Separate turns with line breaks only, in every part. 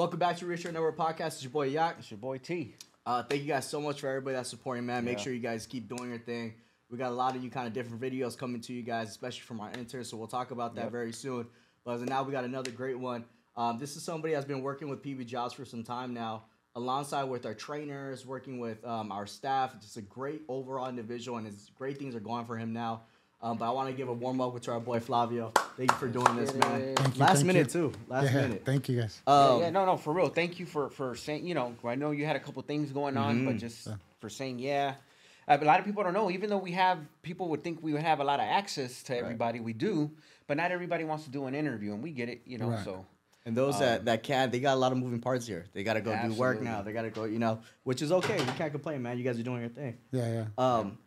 Welcome back to Reentry Network Podcast. It's your boy Yaq.
It's your boy Tee.
Uh, thank you guys so much for everybody that's supporting, man. Make
Yeah.
sure you guys keep doing your thing. We got a lot of you kind of different videos coming to you guys, especially from our interns. So we'll talk about that
Yep.
very soon. But as of now, we got another great one. Um, this is somebody that's been working with PB Jobs for some time now, alongside with our trainers, working with um, our staff. Just a great overall individual, and his great things are going for him now. Um, but I want to give a warm welcome to our boy Flavio. Thank you for doing this, man.
Thank you,
Last
thank
minute
you.
too. Last
yeah,
minute.
Thank you guys.
Yeah,
Um,
yeah, no, no, for real. Thank you for for saying. You know, I know you had a couple things going on, but
Mhm.
just for saying yeah. Uh, a lot of people don't know. Even though we have people would think we would have a lot of access to everybody, we do. But not everybody wants to do an interview, and we get it. You know,
Right.
so
And those
Um,
that, that can, they got a lot of moving parts here. They got to go do work now. They got to go, you know, which is okay. We can't complain, man. You guys are doing your thing.
Yeah, yeah.
Um,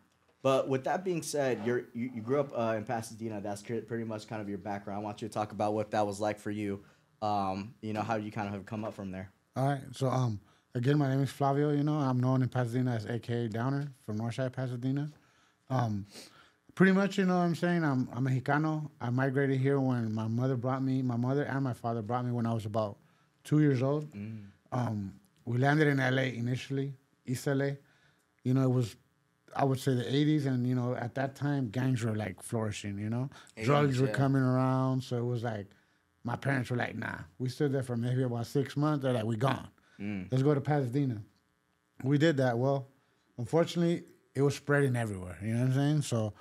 but with that being said, you're you, you grew up uh, in Pasadena. That's pretty much kind of your background. I want you to talk about what that was like for you. Um, you know how you kind of have come up from there.
All right. So um, again, my name is Flavio. You know, I'm known in Pasadena as AKA Downer from Northside Pasadena. Um, pretty much, you know, what I'm saying I'm I'm Mexicano. I migrated here when my mother brought me. My mother and my father brought me when I was about two years old. Um, we landed in LA initially, East LA. You know, it was. I would say the 80s, and you know, at that time, gangs were like flourishing. You know,
80s,
drugs were
yeah.
coming around, so it was like, my parents were like, "Nah." We stood there for maybe about six months. They're like, "We gone. Let's go to Pasadena." We did that. Well, unfortunately, it was spreading everywhere. You know what I'm saying? So,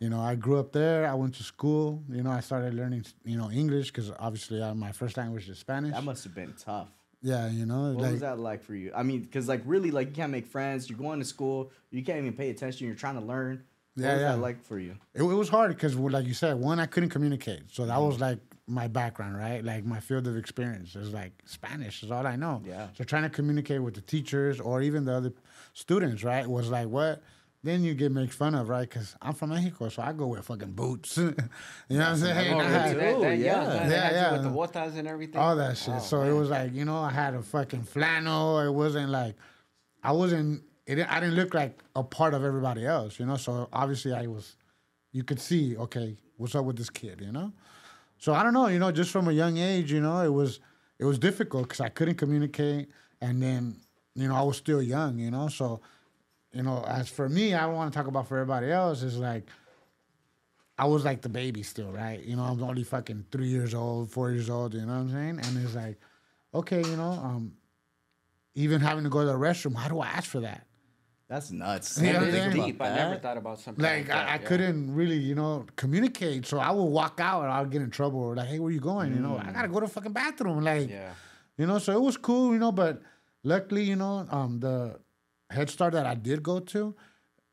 you know, I grew up there. I went to school. You know, I started learning, you know, English because obviously uh, my first language is Spanish.
That must have been tough.
Yeah, you know,
What
like
was that like for you? I mean, because like really, like you can't make friends. You're going to school. You can't even pay attention. You're trying to learn. What
Yeah,
was
yeah.
that like for you?
It, it was hard because, like you said, one, I couldn't communicate. So that mm-hmm. was like my background, right? Like my field of experience is like Spanish is all I know.
Yeah.
So trying to communicate with the teachers or even the other students, right, was like what? Then you get made fun of, right? Because I'm from Mexico, so I go with fucking boots. you know what I'm saying?
Oh,
I
really?
had-
that, that
yeah.
young, huh?
Yeah,
They had you
yeah.
with the botas and everything.
all that shit.
Oh,
so it was like you know I had a fucking flannel. It wasn't like I wasn't. It, didn't- I didn't look like a part of everybody else, you know. So obviously I was. You could see, okay, what's up with this kid, you know. So I don't know, you know, just from a young age, you know, it was it was difficult because I couldn't communicate, and then you know I was still young, you know. So you know, as for me, I don't want to talk about for everybody else. Is like I was like the baby still, right? You know, I'm only fucking three years old, four years old, you know what I'm saying? And it's like, okay, you know, um, even having to go to the restroom, how do I ask for that?
That's nuts.
Yeah,
I didn't
yeah.
think about
deep. I never
that.
thought about something
Like,
like, that.
I, I
yeah.
couldn't really, you know, communicate. So I would walk out and I'd get in trouble or like, hey, where you going? You know, I gotta go to the fucking bathroom. Like,
Yeah.
you know, so it was cool, you know, but luckily, you know, um, the Head Start that I did go to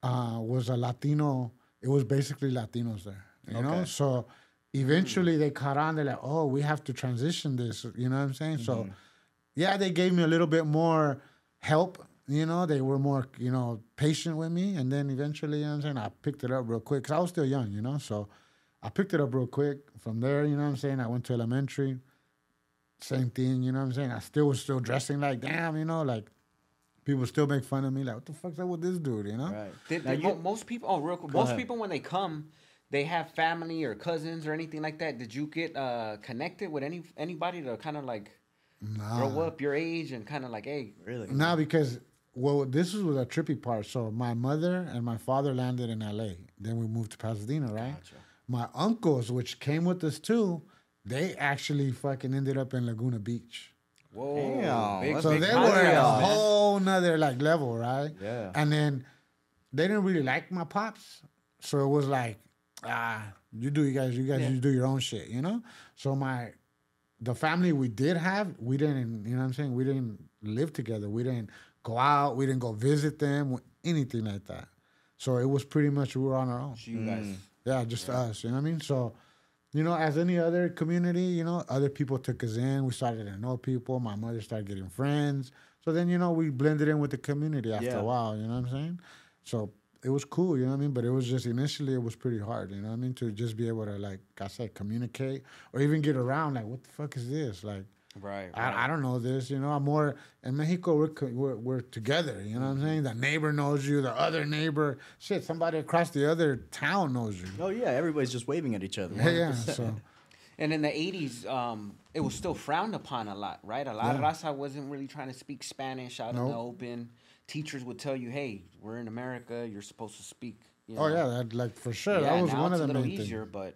uh, was a Latino, it was basically Latinos there, you know? So eventually they caught on, they're like, oh, we have to transition this, you know what I'm saying? So, yeah, they gave me a little bit more help, you know, they were more, you know, patient with me. And then eventually, you know what I'm saying, I picked it up real quick because I was still young, you know? So I picked it up real quick. From there, you know what I'm saying, I went to elementary same thing, you know what I'm saying? I still was still dressing like damn, you know, like people still make fun of me, like, what the fuck's up with this dude, you know?
Right.
Did,
Now
did
you-
most people? Oh, real quick. Most
ahead.
people when they come, they have family or cousins or anything like that. Did you get uh, connected with any anybody to kind of like grow up your age and kind of like, hey,
Really?
Now because well, this was a trippy part. So my mother and my father landed in LA. Then we moved to Pasadena, right?
Gotcha.
My uncles, which came with us too, they actually fucking ended up in Laguna Beach.
Whoa,
Damn,
big,
So
big
they were a whole nother like level, right?
Yeah.
And then they didn't really like my pops, so it was like, ah, you do you guys, you guys,
Yeah.
you do your own shit, you know. So my, the family we did have, we didn't, you know what I'm saying, we didn't live together, we didn't go out, we didn't go visit them, anything like that. So it was pretty much we were on our own.
So you guys.
Yeah, just us. You know what I mean? So, you know, as any other community, you know, other people took us in. We started to know people. My mother started getting friends. So then, you know, we blended in with the community after
Yeah.
a while. You know what I'm saying? So it was cool. You know what I mean? But it was just initially it was pretty hard. You know what I mean? To just be able to like I said, communicate or even get around. Like, what the fuck is this? Like.
Right. right.
I, I don't know this, you know. I'm more in Mexico. We're, we're we're together. You know what I'm saying? The neighbor knows you. The other neighbor, shit, somebody across the other town knows you.
Oh yeah, everybody's just waving at each other.
Yeah, yeah.
100%.
So
And in the '80s, um, it was still frowned upon a lot, right? A lot of raza wasn't really trying to speak Spanish out in the
Nope.
open. Teachers would tell you, "Hey, we're in America. You're supposed to speak." You
Oh yeah, that, like for sure.
Yeah,
that was
now
one
it's
of
a little easier,
things.
but,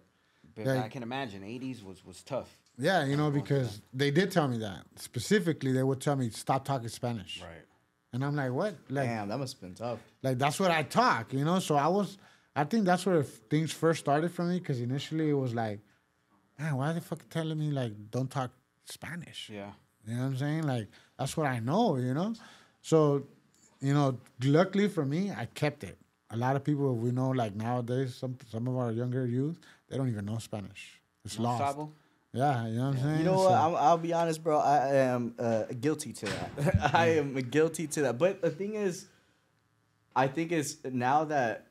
but
Yeah.
I can imagine '80s was was tough.
Yeah, you know, because they did tell me that specifically. They would tell me stop talking Spanish,
Right.
and I'm like, what? Like,
Damn, that must have been tough.
like that's what I talk, you know. So I was, I think that's where things first started for me. Because initially it was like, man, why are they fucking telling me like don't talk Spanish?
Yeah.
You know what I'm saying? Like that's what I know, you know. So, you know, luckily for me, I kept it. A lot of people we know, like nowadays, some some of our younger youth, they don't even know Spanish. It's
No
lost.
sabo?
Yeah, you know what I'm saying.
You know
So-
what? I'm, I'll be honest, bro. I am uh, guilty to that. I am guilty to that. But the thing is, I think it's now that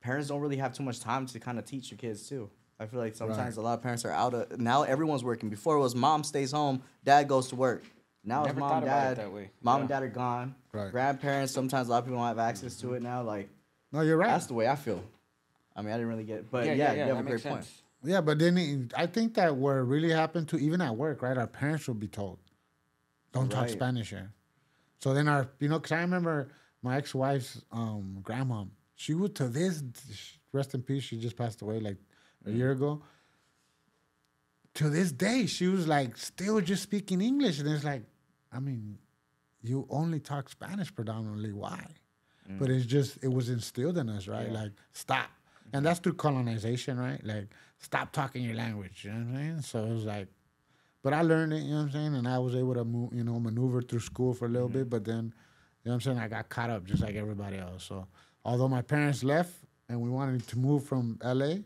parents don't really have too much time to kind of teach your kids too. I feel like sometimes a lot of parents are out of now. Everyone's working. Before it was mom stays home, dad goes to work. Now it's mom,
thought about it
dad.
that way.
Mom and dad are gone.
Right.
Grandparents. Sometimes a lot of people don't have access to it now. Like
no, you're right.
that's the way I feel. I mean, I didn't really get, it. but yeah,
yeah, yeah,
you have
that
a great
makes
point.
Yeah, but then it, I think that what really happened to even at work, right? Our parents would be told, "Don't talk Spanish here." So then our, you know, because I remember my ex-wife's um, grandma. She would to this, rest in peace. She just passed away like a year mm. ago. To this day, she was like still just speaking English, and it's like, I mean, you only talk Spanish predominantly. Why? But mm. it's just it was instilled in us, right? Like stop, and that's through colonization, right? Like stop talking your language. You know what I'm saying? So it was like, but I learned it. You know what I'm saying? And I was able to move, you know, maneuver through school for a little bit. But then, you know what I'm saying? I got caught up just like everybody else. So although my parents left and we wanted to move from L.A.,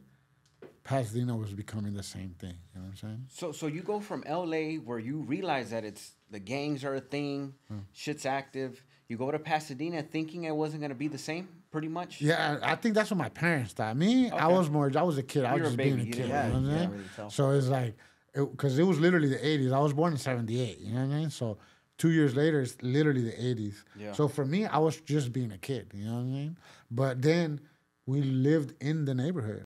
Pasadena was becoming the same thing. You know what I'm saying?
So so you go from LA where you realize that it's the gangs are a thing,
Hmm.
shit's active. You go to Pasadena thinking it wasn't gonna be the same, pretty much.
Yeah, I I think that's what my parents thought. Me, I was more. I was a kid. I was just
a
being a.
You
kid.
didn't-
You
yeah,
know what
you
saying?
can't really.
So it's like, because it, was literally the '80s. I was born in '78. You know what I mean? So two years later, it's literally the '80s.
Yeah.
So for me, I was just being a kid. You know what I mean? But then we lived in the neighborhood.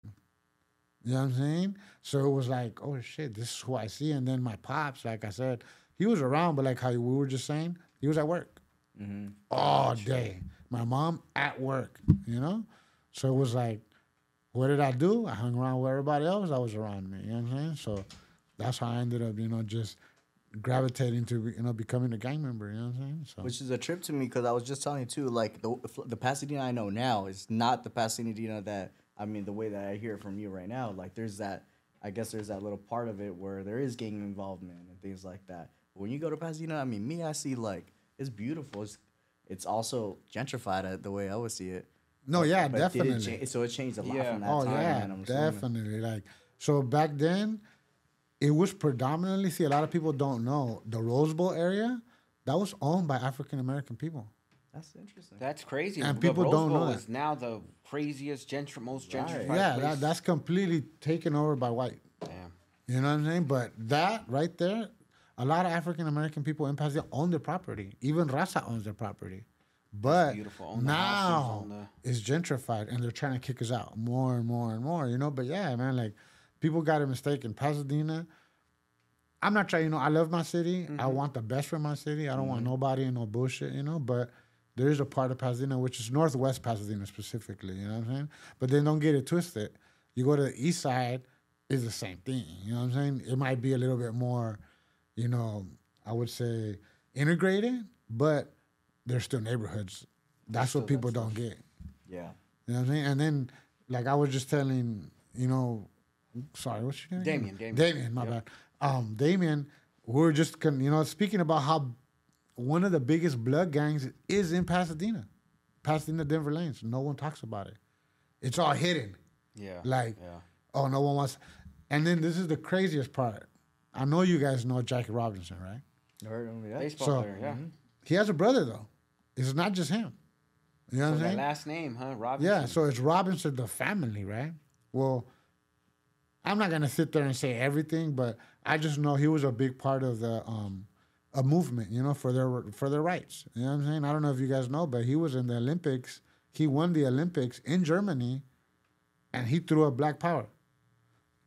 You know what I'm saying? So it was like, oh shit, this is who I see. And then my pops, like I said, he was around, but like how we were just saying, he was at work Mm-hmm. all day. My mom at work, you know? So it was like, what did I do? I hung around with everybody else that was around me. You know what I'm saying? So that's how I ended up, you know, just gravitating to, you know, becoming a gang member. You know what I'm saying? So
Which is a trip to me because I was just telling you too, like the the Pasadena I know now is not the Pasadena that I mean the way that I hear from you right now. Like there's that, I guess there's that little part of it where there is gang involvement and things like that. When you go to Pasadena, I mean me, I see like it's beautiful. It's it's also gentrified uh, the way I would see it.
no, yeah,
But did it
definitely.
cha- so it changed a lot
Yeah.
from that
Oh
time.
yeah,
man,
definitely. Like so back then, it was predominantly. See, a lot of people don't know the Rose Bowl area. That was owned by African American people.
That's interesting.
That's crazy.
And
The
people
Rose
don't know
Bowl
that.
is now the craziest, gentr- most
Right.
gentrified
yeah,
place.
that, that's completely taken over by white.
Damn.
You know what I'm saying? But that right there, a lot of African American people in Pasadena own their property. Even Raza owns their property. But
beautiful. Own the
now it's gentrified and they're trying to kick us out more and more and more, you know? But yeah, man, like people got a mistake in Pasadena. I'm not trying, you know, I love my city. I
Mm-hmm.
want the best for my city. I don't want nobody and no bullshit, you know? But there is a part of Pasadena, which is northwest Pasadena specifically, you know what I'm saying? But then don't get it twisted. You go to the east side, it's the same thing, you know what I'm saying? It might be a little bit more, you know, I would say integrated, but there's still neighborhoods. That's what people don't get.
Yeah.
You know what I mean? And then, like I was just telling, you know, sorry, what's your name?
Damion, Damion.
Damion, my bad. Um, Damion, we are just, con- you know, speaking about how one of the biggest blood gangs is in Pasadena, Pasadena, Denver Lanes. No one talks about it. It's all hidden.
Yeah.
Like,
yeah.
oh, no one wants. And then this is the craziest part. I know you guys know Jackie Robinson, right?
Heard of that?
Baseball
So-
player, yeah.
He has a brother though. It's not just him. You know
So
what I'm saying?
last name, huh? Robinson.
Yeah, so it's Robinson, the family, right? Well, I'm not gonna sit there and say everything, but I just know he was a big part of the um, a movement, you know, for their for their rights. You know what I'm saying? I don't know if you guys know, but he was in the Olympics. He won the Olympics in Germany, and he threw up Black Power.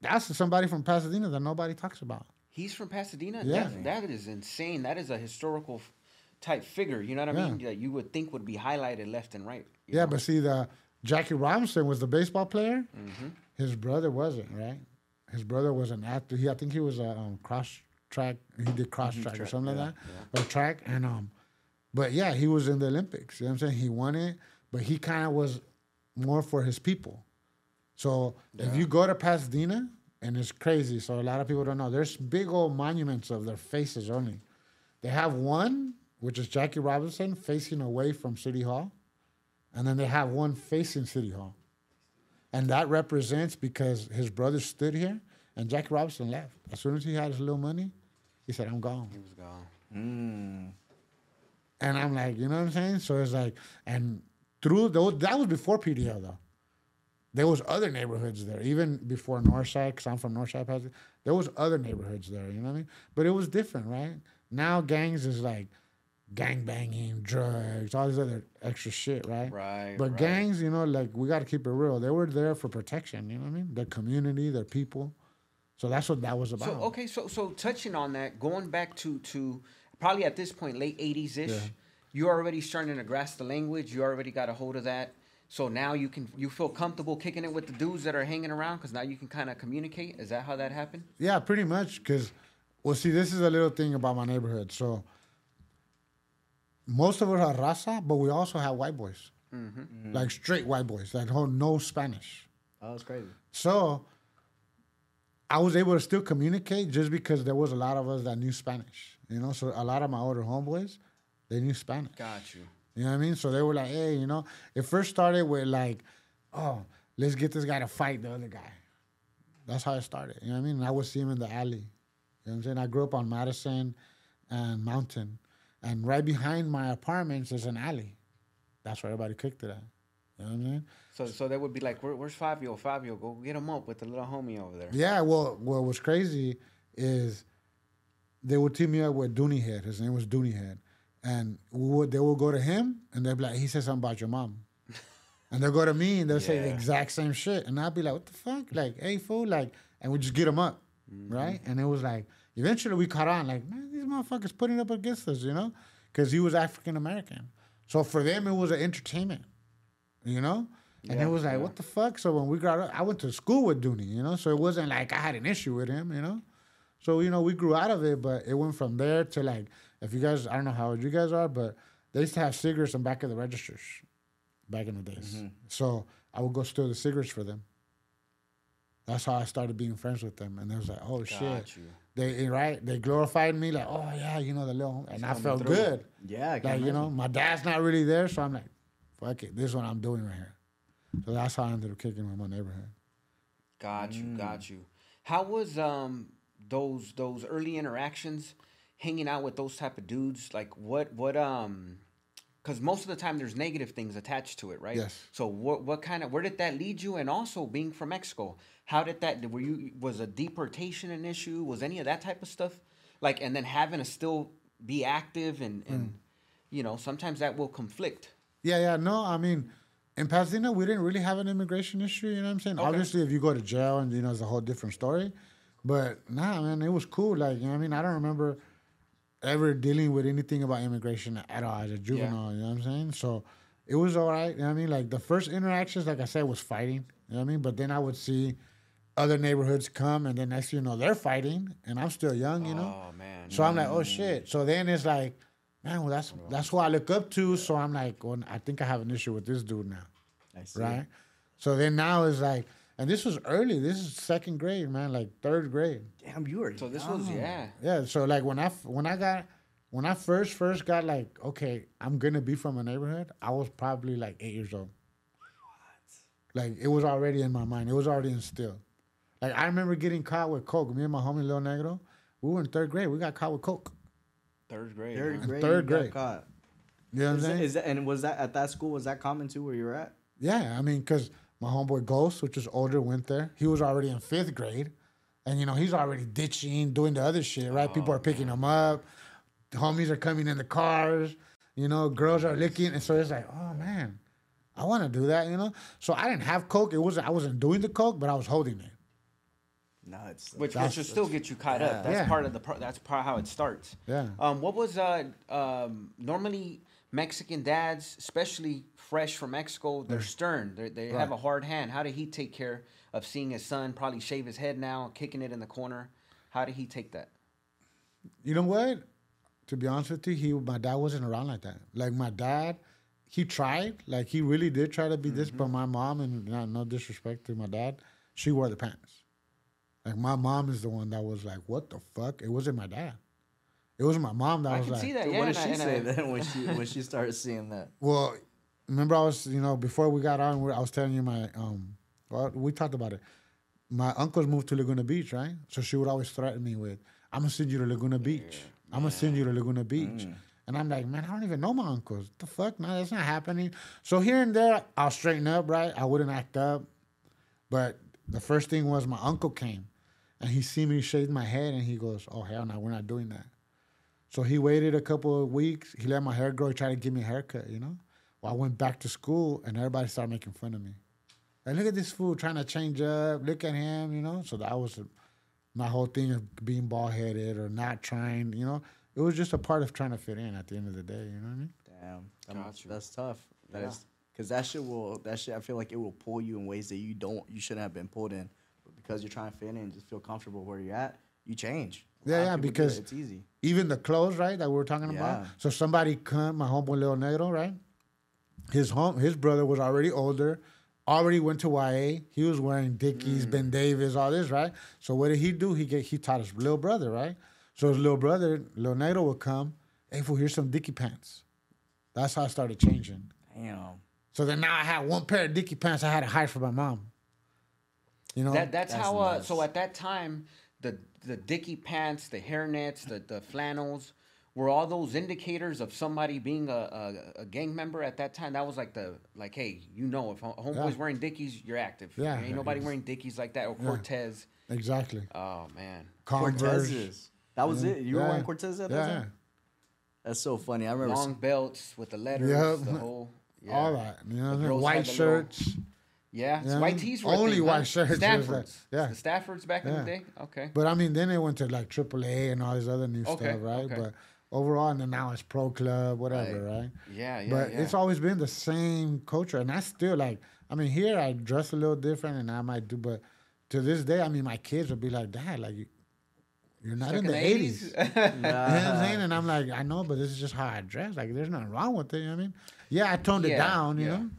That's somebody from Pasadena that nobody talks about.
He's from Pasadena.
Yeah.
That, that is insane. That is a historical type figure. You know what I mean?
Yeah.
That you would think would be highlighted left and right.
Yeah,
know?
but see, the Jackie Robinson was the baseball player.
Mm-hmm.
His brother wasn't, right? His brother was an actor. He, I think he was a um, cross track. He did cross track or something like that, yeah. or track. And um, but yeah, he was in the Olympics. You know what I'm saying? He won it, but he kind of was more for his people. So if you go to Pasadena, and it's crazy. So a lot of people don't know. There's big old monuments of their faces only. They have one, which is Jackie Robinson facing away from City Hall, and then they have one facing City Hall, and that represents because his brother stood here, and Jackie Robinson left as soon as he had his little money. He said, "I'm gone."
he was gone. Mm.
And I'm like, you know what I'm saying? So it's like, and through those, that was before PDL though. There was other neighborhoods there, even before Northside, because I'm from Northside. Pasadena, There was other neighborhoods there, you know what I mean? But it was different, right? Now gangs is like gang banging, drugs, all this other extra shit, right?
Right,
But
right.
gangs, you know, like we got to keep it real. They were there for protection, you know what I mean? Their community, their people. So that's what that was about.
So okay, so so touching on that, going back to to probably at this point late '80s ish,
Yeah.
you're already starting to grasp the language. You already got a hold of that. So now you can you feel comfortable kicking it with the dudes that are hanging around because now you can kind of communicate. Is that how that happened?
Yeah, pretty much. Because, well, see, this is a little thing about my neighborhood. So, most of us are raza, but we also have white boys, mm-hmm. Mm-hmm. like straight white boys that hold no Spanish.
Oh, that's crazy.
So, I was able to still communicate just because there was a lot of us that knew Spanish. You know, so a lot of my older homeboys, they knew Spanish.
Got you.
You know what I mean? So they were like, hey, you know, it first started with like, oh, let's get this guy to fight the other guy. That's how it started. You know what I mean? And I would see him in the alley. You know what I'm saying? I grew up on Madison and Mountain. And right behind my apartments is an alley. That's where everybody kicked it at. You know what I mean?
So so they would be like, Where, "Where's Fabio? Fabio, go get him up with the little homie over there."
Yeah, well, what was crazy is they would team me up with Dooney Head. His name was Dooney Head. And we would, they will go to him and they'd be like, he said something about your mom. and they'll go to me and they'll say the exact same shit. And I'd be like, what the fuck? Like, hey, fool. Like, and we just get them up. Mm-hmm. Right? And it was like, eventually we caught on. Like, man, these motherfuckers putting up against us, you know? Because he was African American. So for them, it was an entertainment, you know? And
Yeah,
it was like,
yeah.
what the fuck? So when we got up, I went to school with Dooney, you know? So it wasn't like I had an issue with him, you know? So, you know, we grew out of it, but it went from there to like, if you guys, I don't know how old you guys are, but they used to have cigarettes in back of the registers back in the days.
Mm-hmm.
So I would go steal the cigarettes for them. That's how I started being friends with them. And it was like, oh shit.
You.
They, right? They glorified me like, oh yeah, you know, the little, and I felt
through.
good.
Yeah,
Like, you know, my dad's not really there. So I'm like, fuck it. This is what I'm doing right here. So that's how I ended up kicking with my neighborhood.
Got you, got you. How was um those those early interactions, hanging out with those type of dudes? Like what what um, because most of the time there's negative things attached to it, right?
Yes.
So what what kind of where did that lead you? And also being from Mexico, how did that were you was a deportation an issue? Was any of that type of stuff? Like and then having to still be active and and you know sometimes that will conflict.
Yeah, yeah. No, I mean, in Pasadena, we didn't really have an immigration issue. You know what I'm saying? Obviously, if you go to jail and you know, it's a whole different story. But nah, man, it was cool. Like, you know what I mean? I don't remember ever dealing with anything about immigration at all as a juvenile. You know what I'm saying? So it was all right. You know what I mean? Like the first interactions, like I said, was fighting. You know what I mean? But then I would see other neighborhoods come, and then next thing you know, they're fighting, and I'm still young. You know?
Oh man.
So I'm like, oh shit. So then it's like, man, well that's that's who I look up to. So I'm like, well, I think I have an issue with this dude now,
I see.
right? So then now it's like, and this was early. This is second grade, man, like third grade.
Damn, you were.
so this was yeah.
Yeah. So like when I when I got when I first first got like, okay, I'm gonna be from a neighborhood. I was probably like eight years old. Like it was already in my mind. It was already instilled. Like I remember getting caught with coke. Me and my homie Lil Negro, we were in third grade. We got caught with coke.
Third grade.
Third
huh?
grade.
third
you got
grade.
Caught.
You know what I'm saying?
is that and was that at that school? Was that common too where you were at?
Yeah, I mean, because my homeboy Ghost, which is older, went there. He was already in fifth grade, and you know he's already ditching, doing the other shit. Right? People are picking him up. The homies are coming in the cars. You know, girls are licking, and so it's like, oh man, I want to do that. You know, so I didn't have coke. It wasn't. I wasn't doing the coke, but I was holding it.
Nuts.
which, which
That's-
will still get you caught up. That's
Yeah.
part of the. part that's part how it starts.
Yeah.
Um, what was uh um normally Mexican dads, especially fresh from Mexico, they're stern. They're, they have a hard hand. How did he take care of seeing his son probably shave his head now, kicking it in the corner? How did he take that?
You know what? To be honest with you, he my dad wasn't around like that. Like my dad, he tried. Like he really did try to be this, but mm-hmm. my mom, and not, no disrespect to my dad, she wore the pants. Like my mom is the one that was like, "What the fuck?" It wasn't my dad. It was my mom that
I
was
can
like,
see that. Yeah,
what did
and I-
she say
I-
then when she when she started seeing that?
Well, remember I was, you know, before we got on, I was telling you my, um, well, we talked about it. My uncles moved to Laguna Beach, right? So she would always threaten me with, "I'm gonna send you to Laguna Beach. I'm gonna send you to Laguna Beach." And I'm like, man, I don't even know my uncles. the fuck? No, that's not happening. So here and there, I'll straighten up, right? I wouldn't act up. But the first thing was my uncle came, and he see me shave my head, and he goes, "Oh hell no, we're not doing that." So he waited a couple of weeks. He let my hair grow. He tried to give me a haircut, you know. Well, I went back to school, and everybody started making fun of me. Like, look at this fool trying to change up. Look at him, you know. So that was my whole thing of being bald headed or not trying, you know. It was just a part of trying to fit in at the end of the day, you know what I mean?
Damn, that
Got
must- that's tough. That
Yeah.
is because that shit will that shit. I feel like it will pull you in ways that you don't you shouldn't have been pulled in, but because you're trying to fit in and just feel comfortable where you're at, you change.
Yeah, yeah,
people do it.
because-
it's easy.
even the clothes, right, that we were talking about.
Yeah.
So somebody come, my homeboy Lil Negro, right? His home, his brother was already older, already went to YA. He was wearing Dickies, Ben Davis, all this, right? So what did he do? He get he taught his little brother, right? So his little brother, Lil Negro, would come. Hey, fool, here's some Dickie pants. That's how I started changing.
Damn.
So then now I had one pair of Dickie pants I had to hide from my mom. You know,
That that's,
That's
how. Uh, so at that time, the the Dickie pants, the hairnets, the the flannels were all those indicators of somebody being a, a, a gang member at that time. That was like the like, hey, you know, if homeboy's
Yeah.
wearing dickies, you're active.
Yeah.
ain't nobody wearing dickies like that or Cortez.
exactly.
Oh man,
Converse.
Cortezes. That was it. You were wearing Cortez at that
Yeah.
time. That's so funny. I remember.
long belts with the letters,
Yep.
the whole. Yeah.
All that. You know what I
The
mean? White
had little-
shirts.
Yeah,
Yeah.
white tees were
Only
thing,
white
huh?
shirts was
Staffords.
yeah.
The Staffords back in the day. Okay.
But I mean, then they went to like AAA and all this other new
Okay,
stuff, right?
okay.
But overall, and then now it's Pro Club, whatever, right?
Yeah, yeah.
but
yeah.
it's always been the same culture, and I still like. I mean, here I dress a little different, and I might do, but to this day, I mean, my kids would be like, "Dad, like, you- you're not
Stuck
in the '80s." you know what I'm saying? And I'm like, I know, but this is just how I dress. Like, there's nothing wrong with it. You know what I mean? Yeah, I toned it down, you
yeah.
know,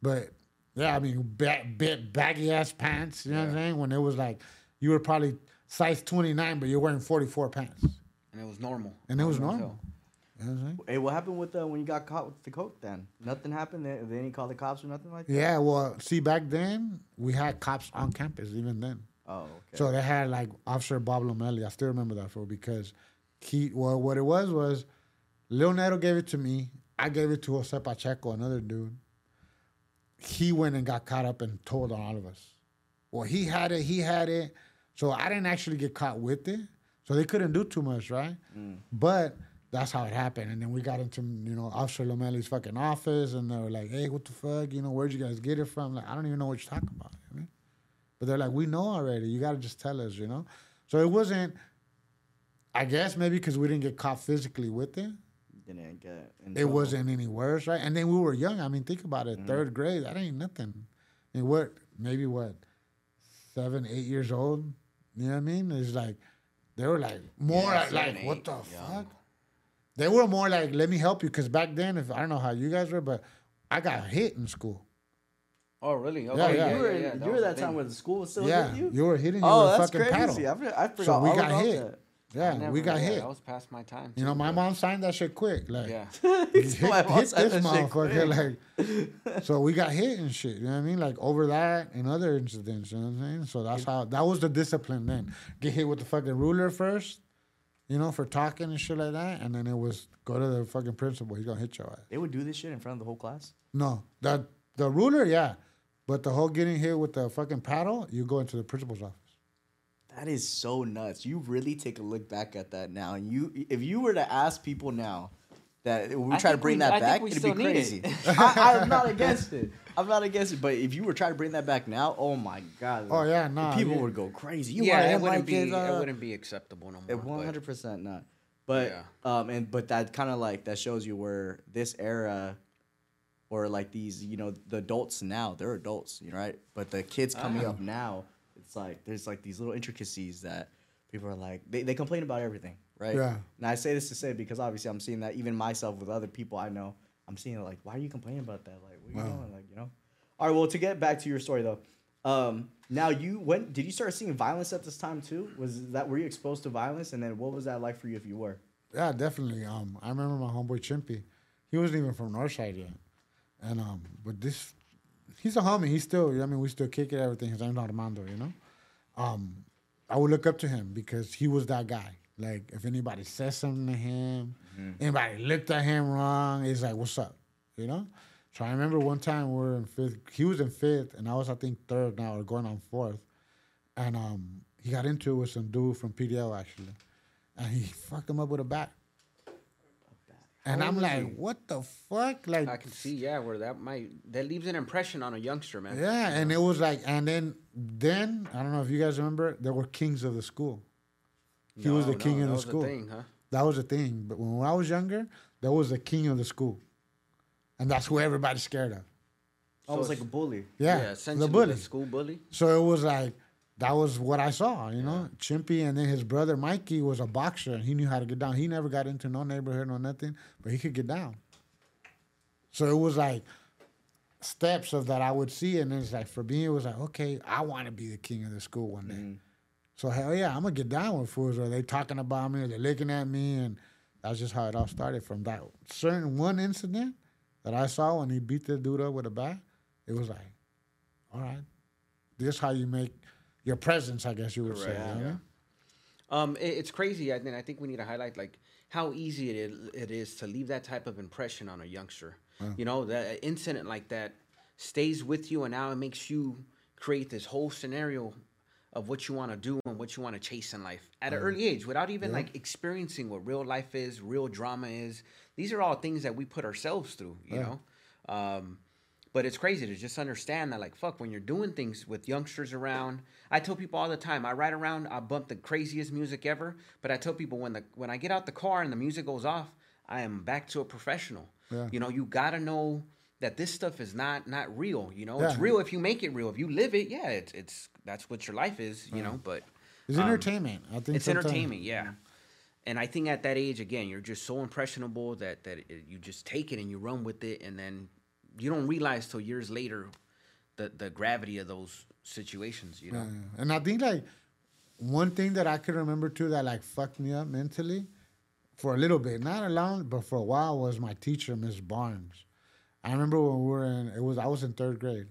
but yeah, I mean, ba- bit baggy ass pants. You know what I'm saying? When it was like, you were probably size 29, but you're wearing 44 pants.
And it was normal.
And it was normal. You know what I'm?
Hey, what happened with uh, when you got caught with the coke? Then nothing happened. They, they didn't call the cops or nothing like that.
Yeah, well, see, back then we had cops on campus. Even then,
Oh, okay.
so they had like Officer Bob Lomelli. I still remember that for because he. Well, what it was was, Lil Neto gave it to me. I gave it to Jose Pacheco, another dude. He went and got caught up and told on all of us. Well, he had it. He had it. So I didn't actually get caught with it. So they couldn't do too much, right? But that's how it happened. And then we got into, you know, Officer Lomelli's fucking office and they were like, hey, what the fuck? You know, where'd you guys get it from? Like, I don't even know what you're talking about. You know? But they're like, we know already. You got to just tell us, you know? So it wasn't, I guess maybe because we didn't get caught physically with it,
didn't get.
it wasn't any worse, right? And then we were young. I mean, think about it. Third grade, that ain't nothing. And what, maybe what, seven, eight years old? You know what I mean? It's like, they were like, more
Yeah,
like,
seven,
like what the
young.
fuck? They were more like, let me help you. Because back then, if I don't know how you guys were, but I got hit in school.
Oh, really? Okay,
Yeah, yeah.
you were,
yeah,
you
that
were that time
thing.
where the school was still
yeah,
with you.
you were hitting you
oh,
with a
that's
fucking
crazy.
paddle.
I, for- I forgot
So we
all
got
about
hit.
that.
Yeah,
never-
we got
yeah,
hit.
That was past my time.
You know, my
but-
mom signed that shit quick. Like,
Yeah.
hit,
My
hit this motherfucker. Like, so we got hit and shit. You know what I mean? Like over that and other incidents. You know what I'm saying? So that's how that was the discipline then. Get hit with the fucking ruler first, you know, for talking and shit like that, and then it was go to the fucking principal. He's gonna hit your ass.
They would do this shit in front of the whole class.
No, the the ruler, yeah, but the whole getting hit with the fucking paddle, you go into the principal's office.
That is so nuts. You really take a look back at that now, and you, if you were to ask people now, that we
I
try to bring
we-
that
I
back,
we
it'd be crazy.
it.
I, I'm not against it. I'm not against it. But if you were trying to bring that back now, oh my god.
Oh, yeah,
the
nah,
people
yeah.
would go crazy. You
yeah, it wouldn't
like
be
this, uh,
it wouldn't be acceptable no more.
It one hundred percent not. But
Yeah.
um and but that kind of like that shows you where this era or like these you know the adults now they're adults you know right but the kids coming
Ah.
up now it's like there's like these little intricacies that people are like they, they complain about everything right
Yeah.
and I say this to say because obviously I'm seeing that even myself with other people I know I'm seeing it like why are you complaining about that like what are you
Wow.
doing like you know all right well to get back to your story though um now you when did you start seeing violence at this time too was that were you exposed to violence and then what was that like for you if you were
Yeah, definitely. Um, I remember my homeboy Chimpy. He wasn't even from Northside yet, and um, but this, he's a homie. He's still. you know I mean, we still kick it. Everything. His name's Armando. You know, um, I would look up to him because he was that guy. Like if anybody says something to him, anybody looked at him wrong, it's like, "What's up?" You know. So I remember one time we were in fifth. He was in fifth, and I was I think third now, or going on fourth, and um, he got into it with some dude from PDL actually and he fucked him up with a bat. And
How
I'm like, what the fuck? Like,
I can see, yeah, where that might that leaves an impression on a youngster, man.
yeah, and it was like, and then, then I don't know if you guys remember, there were kings of the school. He was the
No,
king
no,
of
that
the
was
school.
thing, huh?
That was the thing. But when I was younger, that was the king of the school, and that's who everybody's scared of.
Oh, almost
it's-
like a bully
Yeah,
essentially
the bully.
school bully.
So it was like that was what I saw, you know. Chimpy and then his brother Mikey was a boxer and he knew how to get down. He never got into no neighborhood or nothing, but he could get down. So it was like steps of that I would see, and it's like for me it was like, okay, I want to be the king of the school one day. Mm-hmm. So hell yeah, I'm gonna get down with fools. Or they talking about me, or they're looking at me, and that's just how it all started. From that certain one incident that I saw when he beat the dude up with a bat, it was like, all right, this how you make your presence, I guess you would say.
Correct,
you?
Um, it, it's crazy, I and I think we need to highlight like how easy it is, it is to leave that type of impression on a youngster. You know, that incident like that stays with you, and now it makes you create this whole scenario of what you want to do and what you want to chase in life at an early age, without even like experiencing what real life is, real drama is. These are all things that we put ourselves through. You know. Um, but it's crazy to just understand that, like, fuck, when you're doing things with youngsters around, I tell people all the time, I ride around, I bump the craziest music ever, but I tell people when the when I get out the car and the music goes off, I am back to a professional.
Yeah.
You know, you gotta know that this stuff is not not real. You know, it's real if you make it real. If you live it, yeah, it's it's that's what your life is. You know, but
It's
um,
entertainment. I think
it's
sometimes-
entertainment, yeah. And I think at that age, again, you're just so impressionable that that it, you just take it and you run with it, and then you don't realize till years later the the gravity of those situations. You know,
Yeah. And I think like one thing that I could remember too that like fucked me up mentally for a little bit, not a long, but for a while was my teacher, Miss Barnes. I remember when we were in, it was I was in third grade,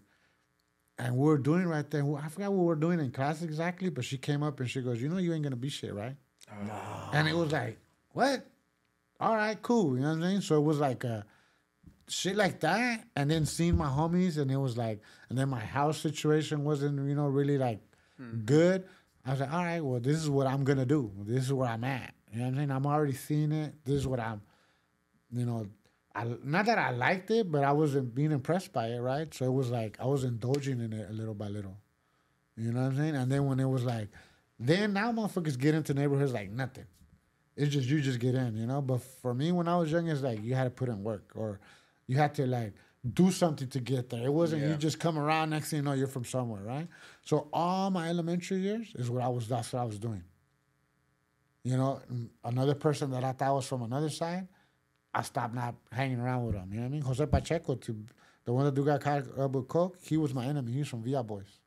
and we were doing right there. I forgot what we were doing in class exactly, but she came up and she goes, "You know, you ain't gonna be shit, right?" No. And it was like, "What? All right, cool." You know what I'm saying? So it was like a shit like that, and then seeing my homies, and it was like, and then my house situation wasn't, you know, really like hmm. good. I was like, all right, well, this is what I'm gonna do. This is where I'm at. You know what I'm saying? I'm already seeing it. This is what I'm, you know, I not that I liked it, but I wasn't being impressed by it, right? So it was like I was indulging in it a little by little. You know what I'm saying? And then when it was like, then now motherfuckers get into neighborhoods like nothing. It's just you just get in, you know. But for me, when I was young, it's like you had to put in work or you had to like do something to get there. It wasn't you just come around next thing you know you're from somewhere, right? So all my elementary years is what I was. That's what I was doing. You know, another person that I thought was from another side, I stopped not hanging around with him. You know what I mean? Jose Pacheco, to the one that do got caught up with coke, he was my enemy. He was from Villa Boys.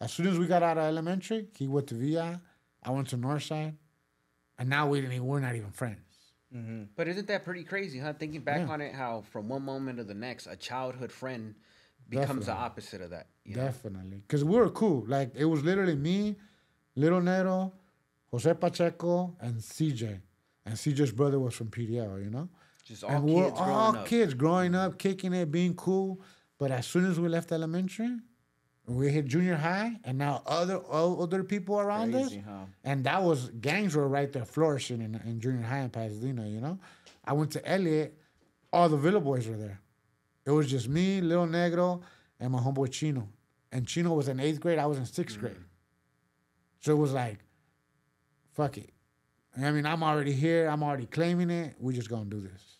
As soon as we got out of elementary, he went to Villa. I went to Northside, and now we didn't. even- We're not even friends. Mm-hmm.
but isn't that pretty crazy, huh? Thinking back
Yeah.
on it, how from one moment to the next, a childhood friend becomes the opposite of that. You?
Definitely, because we were cool. Like it was literally me, Little Nero, Jose Pacheco, and CJ. And CJ's brother was from PDL. You know.
Just all
and
kids
we're
growing
all
up.
kids growing up, kicking it, being cool. But as soon as we left elementary, we hit junior high, and now other other people around
Crazy,
us,
huh?
and that was gangs were right there flourishing in, in junior high in Pasadena. You know, I went to Eliot, all the Villa boys were there. It was just me, Little Negro, and my homeboy Chino. And Chino was in eighth grade, I was in sixth grade. So it was like, fuck it. I mean, I'm already here, I'm already claiming it. We just gonna do this.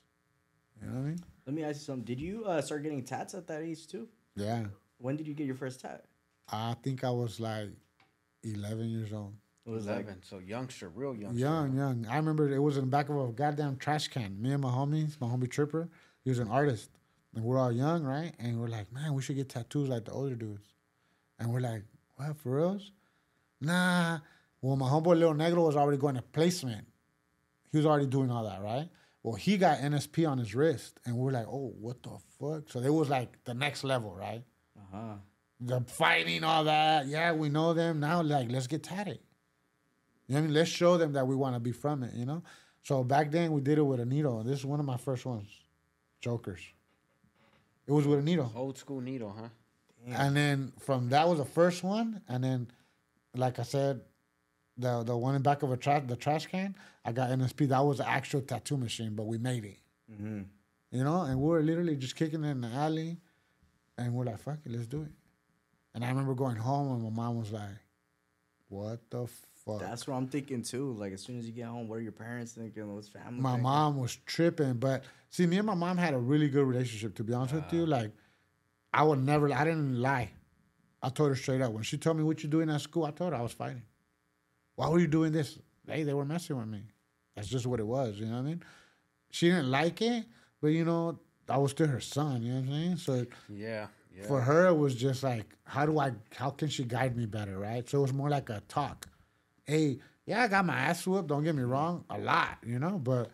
You know what I mean?
Let me ask you something. Did you uh, start getting tats at that age too?
Yeah.
When did you get your first tat?
I think I was like 11 years old.
It was like
Eleven, so youngster, real youngster.
Young, young. I remember it was in the back of a goddamn trash can. Me and my homies, my homie Tripper, he was an artist. And we're all young, right? And we're like, man, we should get tattoos like the older dudes. And we're like, what, for reals? Nah. Well, my homeboy Little Negro was already going to placement. He was already doing all that, right? Well, he got NSP on his wrist. And we're like, oh, what the fuck? So it was like the next level, right?
Uh-huh.
the fighting, all that. Yeah, we know them now. Like, let's get tatted. You know I mean? Let's show them that we want to be from it. You know. So back then we did it with a needle. This is one of my first ones, Jokers. It was with a needle,
Old school needle, huh?
and then from that was the first one, and then, like I said, the the one in back of a trash the trash can. I got NSP. That was an actual tattoo machine, but we made it.
Mhm.
You know, and we were literally just kicking it in the alley, and we're like, "Fuck it, let's do it." And I remember going home, and my mom was like, "What the fuck?"
That's what I'm thinking too. Like as soon as you get home, what are your parents thinking? What's family?
my
thinking?
mom was tripping, but see, me and my mom had a really good relationship. To be honest with you, uh. like, I would never, I didn't lie. I told her straight up when she told me what you doing at school. I told her I was fighting. Why were you doing this? Hey, they were messing with me. That's just what it was. You know what I mean? She didn't like it, but you know, I was still her son. You know what I'm saying? So
Yeah, yeah.
for her it was just like how do i how can she guide me better right so it was more like a talk hey yeah i got my ass whooped don't get me mm-hmm. wrong a lot you know but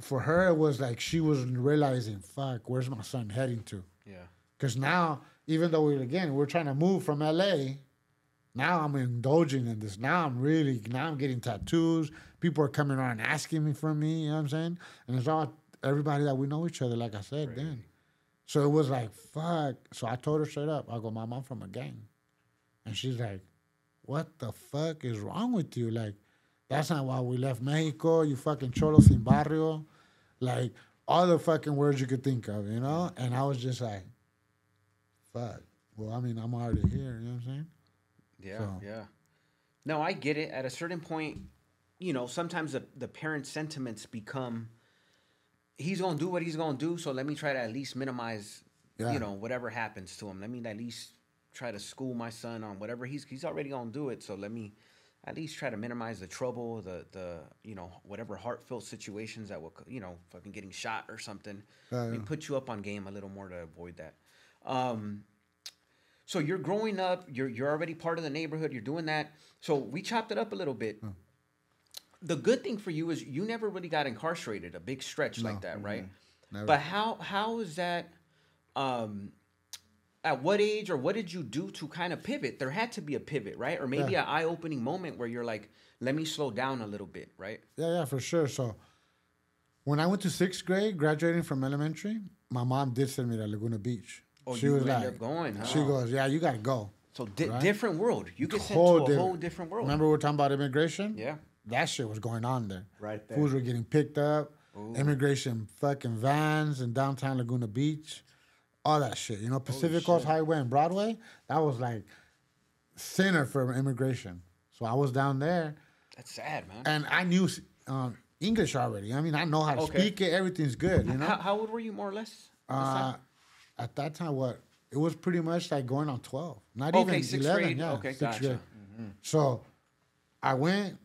for her it was like she was realizing fuck where's my son heading to
yeah.
because now even though we again we're trying to move from la now i'm indulging in this now i'm really now i'm getting tattoos people are coming around asking me for me you know what i'm saying and it's all everybody that we know each other like i said then so it was like, fuck. So I told her straight up, I go, my Mom, I'm from a gang. And she's like, What the fuck is wrong with you? Like, that's not why we left Mexico, you fucking cholo sin barrio. Like, all the fucking words you could think of, you know? And I was just like, fuck. Well, I mean, I'm already here, you know what I'm saying?
Yeah,
So-
yeah. No, I get it. At a certain point, you know, sometimes the, the parent sentiments become he's gonna do what he's gonna do, so let me try to at least minimize
Yeah.
you know, whatever happens to him. Let me at least try to school my son on whatever he's he's already gonna do it, so let me at least try to minimize the trouble, the the you know, whatever heartfelt situations that will you know, fucking getting shot or something.
Yeah,
I mean, put you up on game a little more to avoid that. Um, so you're growing up. You're you're already part of the neighborhood. You're doing that. So we chopped it up a little bit. The good thing for you is you never really got incarcerated a big stretch like that, right?
Never.
But how how is that? Um, at what age or what did you do to kind of pivot? There had to be a pivot, right? Or maybe
Yeah.
an eye opening moment where you're like, let me slow down a little bit, right?
Yeah, yeah, for sure. So when I went to sixth grade, graduating from elementary, my mom did send me to Laguna Beach.
Oh,
she
you
was
ended
like,
up going, huh?
she goes, yeah, you gotta go.
So di-
Right.
different world. You get sent to a whole different world.
Remember we are talking about immigration?
Yeah.
That shit was going on there.
Right there.
Fools were getting picked up. Immigration fucking vans in downtown Laguna Beach. All that shit. You know, Pacific Coast Highway and Broadway, that was like center for immigration. So I was down there
That's sad, man.
and I knew um, English already. I mean, I know how to
Okay.
speak it. Everything's good, you know?
How, how old were you, more or less? at?
Uh, at that time, what? It was pretty much like going on 12. Not
Okay,
even 11.
grade.
Yeah,
Okay,
sixth
gotcha.
grade. So I went,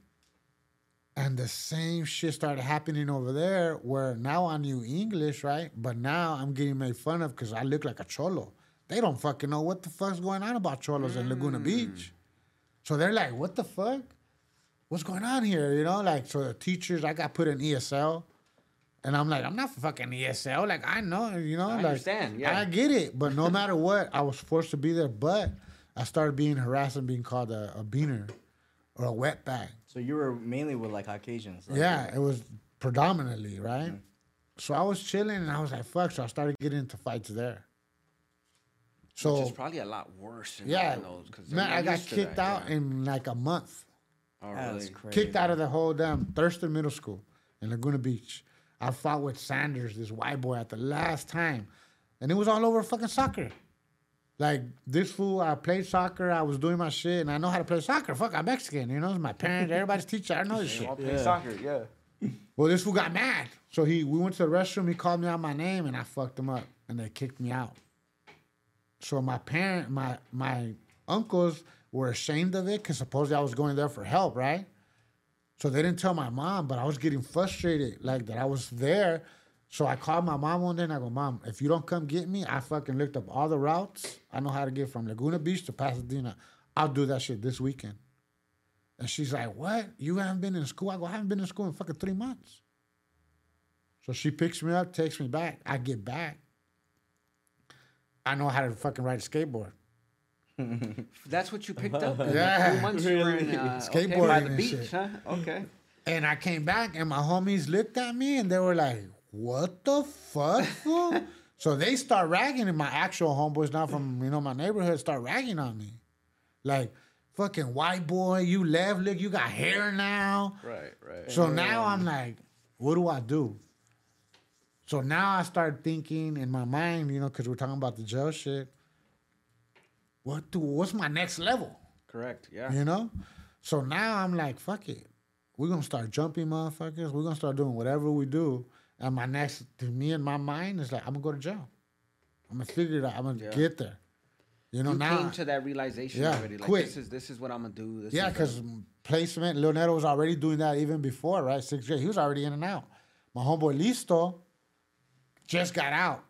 and the same shit started happening over there where now I knew English, right? But now I'm getting made fun of because I look like a cholo. They don't fucking know what the fuck's going on about cholos in Laguna
Mm.
Beach. So they're like, what the fuck? What's going on here? You know, like, so the teachers, I got put in ESL. And I'm like, I'm not fucking ESL. Like, I know, you know,
I
like,
understand, yeah.
I get it. But no matter what, I was forced to be there. But I started being harassed and being called a, a beaner or a wet bag.
So you were mainly with like Caucasians. Like,
Yeah, it was predominantly, right? Mm. So I was chilling and I was like, fuck. So I started getting into fights there. So,
Which is probably a lot worse. In
yeah,
in those, 'cause
man, I got kicked
that,
out
yeah.
in like a month.
Oh,
That's
really?
crazy.
Kicked out of the whole damn Thurston Middle School in Laguna Beach. I fought with Sanders, this white boy, at the last time, and it was all over fucking soccer. Like this fool, I played soccer. I was doing my shit, and I know how to play soccer. Fuck, I'm Mexican. You know, It's my parents, everybody's teacher. I know this shit.
I'll play soccer. Yeah.
Well, this fool got mad. So he we went to the restroom, he called me out my name and I fucked him up and they kicked me out. So my parent my my uncles were ashamed of it because supposedly I was going there for help, right? So they didn't tell my mom, but I was getting frustrated, like that I was there. So I called my mom one day and I go, Mom, if you don't come get me, I fucking looked up all the routes. I know how to get from Laguna Beach to Pasadena. I'll do that shit this weekend. And she's like, What? You haven't been in school? I go, I haven't been in school in fucking three months. So she picks me up, takes me back. I get back. I know how to fucking ride a skateboard.
That's what you picked up.
Yeah.
Two months you were in, uh, okay, by the
and
beach,
shit.
huh? Okay.
And I came back and my homies looked at me and they were like, What the fuck, so they start ragging and my actual homeboys now from, you know, my neighborhood start ragging on me. Like, fucking white boy, you left, look, you got hair now.
Right, right.
So now I'm like, what do I do? So now I start thinking in my mind, you know, because we're talking about the jail shit. What do? What's my next level?
Correct. Yeah.
You know. So now I'm like, fuck it. We're gonna start jumping, motherfuckers. We're gonna start doing whatever we do. And my next, to me in my mind, is like, I'm gonna go to jail. I'm gonna figure it out. I'm gonna
Yeah.
get there. You know
You
now.
came to that realization
Yeah,
already. Like
quick.
this is this is what I'm gonna do. This
Yeah, because placement, Leonardo was already doing that even before, right? Sixth grade. He was already in and out. My homeboy Listo just got out.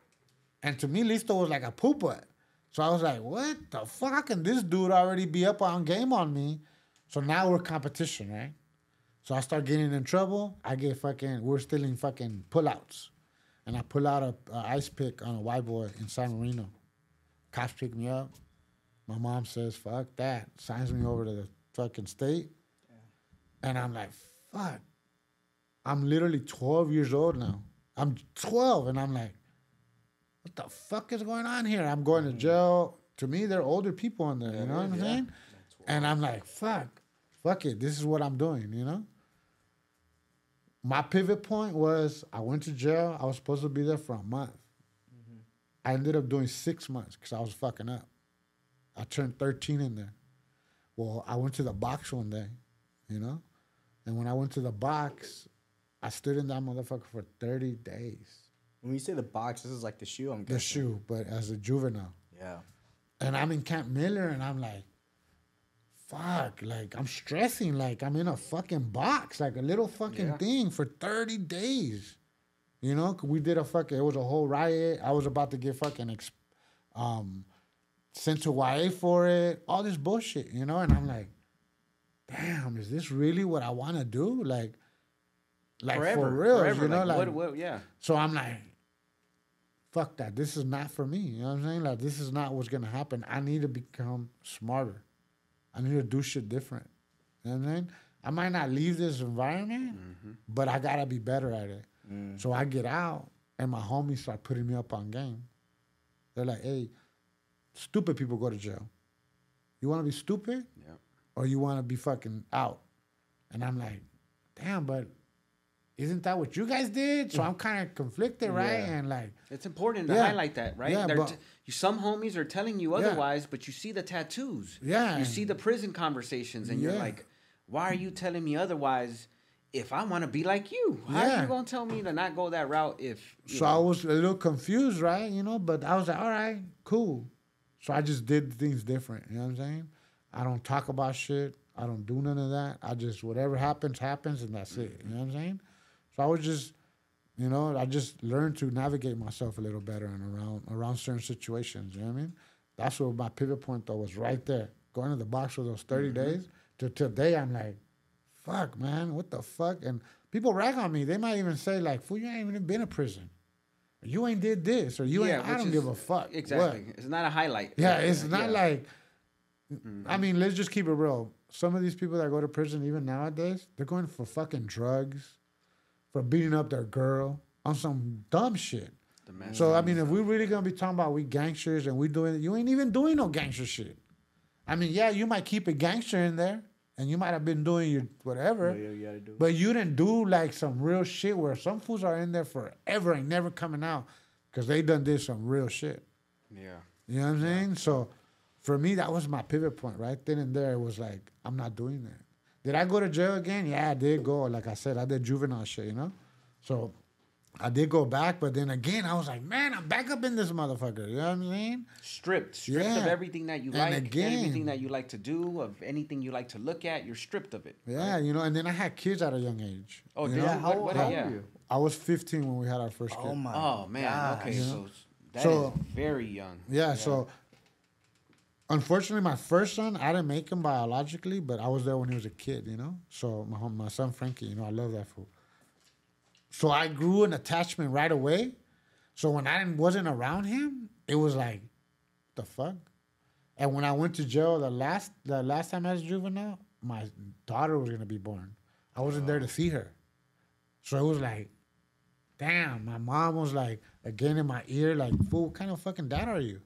And to me, Listo was like a poopa. So I was like, what the fuck? How can this dude already be up on game on me? So now we're competition, right? So I start getting in trouble. I get fucking, we're stealing fucking pullouts. And I pull out a, a ice pick on a white boy in San Marino. Cops pick me up. My mom says, fuck that. Signs me over to the fucking state. And I'm like, fuck. I'm literally 12 years old now. I'm 12 and I'm like, what the fuck is going on here? I'm going to jail. To me, they're older people in there, you know what I'm saying? And I'm like, fuck, fuck it. This is what I'm doing, you know? My pivot point was I went to jail. I was supposed to be there for a month. Mm-hmm. I ended up doing six months because I was fucking up. I turned 13 in there. Well, I went to the box one day, you know? And when I went to the box, I stood in that motherfucker for 30 days.
When you say the box, this is like the shoe. I'm
getting.
The
shoe, but as a juvenile.
Yeah.
And I'm in Camp Miller and I'm like, fuck, like I'm stressing, like I'm in a fucking box, like a little fucking
Yeah.
thing for 30 days. You know, we did a fucking, it was a whole riot. I was about to get fucking ex- um, sent to YA for it, all this bullshit, you know? And I'm like, damn, is this really what I want to do? Like, like
forever,
for real,
forever.
you know?
like,
Like,
what, what, yeah.
so I'm like, fuck that. This is not for me. You know what I'm saying? Like, this is not what's gonna happen. I need to become smarter. I need to do shit different. You know what I mean? I might not leave this environment, mm-hmm. but I gotta be better at it. Mm. So I get out, and my homies start putting me up on game. They're like, "Hey, stupid people go to jail. You want to be stupid,
Yeah.
or you want to be fucking out?" And I'm like, "Damn, but." Isn't that what you guys did? So mm. I'm kind of conflicted, right?
Yeah.
And like,
It's important to
Yeah.
highlight that, right?
Yeah, but-
t- you, some homies are telling you
Yeah.
otherwise, but you see the tattoos.
Yeah.
You see the prison conversations, and you're like, why are you telling me otherwise? If I want to be like you, how are you gonna tell me to not go that route? If
So I was a little confused, right? You know, but I was like, all right, cool. So I just did things different. You know what I'm saying? I don't talk about shit. I don't do none of that. I just whatever happens, happens, and that's it. You know what I'm saying? So I was just, you know, I just learned to navigate myself a little better and around around certain situations. You know what I mean? That's what my pivot point though was right there. Going to the box for those 30 days to today, I'm like, fuck, man, what the fuck? And people rag on me. They might even say like, "Fool, you ain't even been in prison. You ain't did this, or you ain't. I don't
is-
give a fuck. What?
Exactly, it's not a highlight.
Yeah, it's not
Yeah. Mm-hmm.
like. I mean, let's just keep it real. Some of these people that go to prison, even nowadays, they're going for fucking drugs, for beating up their girl on some dumb shit. So I mean, if we're really gonna be talking about we gangsters and we doing, you ain't even doing no gangster shit. I mean, yeah, you might keep a gangster in there, and you might have been doing your whatever,
Yeah, you gotta do.
but you didn't do like some real shit where some fools are in there forever and never coming out because they done did some real shit.
Yeah.
You know what I'm saying? So for me, that was my pivot point right then and there. It was like, I'm not doing that. Did I go to jail again? Yeah, I did go. Like I said, I did juvenile shit, you know? So I did go back, but then again, I was like, man, I'm back up in this motherfucker. You know what I mean? saying?
Stripped, stripped of everything that you
And
like,
again-
everything that you like to do, of anything you like to look at. You're stripped of it.
Yeah, you know, and then I had kids at a young age.
Oh,
you
did
know?
yeah, how,
What-
old-
what-
how old
yeah.
you?
I was 15 when we had our first oh kid.
Oh my.
Oh man.
gosh.
Okay, so that is
So-
very young.
Yeah, so unfortunately, my first son, I didn't make him biologically, but I was there when he was a kid, you know. So my my son Frankie, you know, I love that fool. So I grew an attachment right away. So when I didn't, wasn't around him, it was like, the fuck. And when I went to jail the last the last time I was juvenile, my daughter was gonna be born. I wasn't there to see her, so it was like, damn. My mom was like again in my ear, like, fool, what kind of fucking dad are you?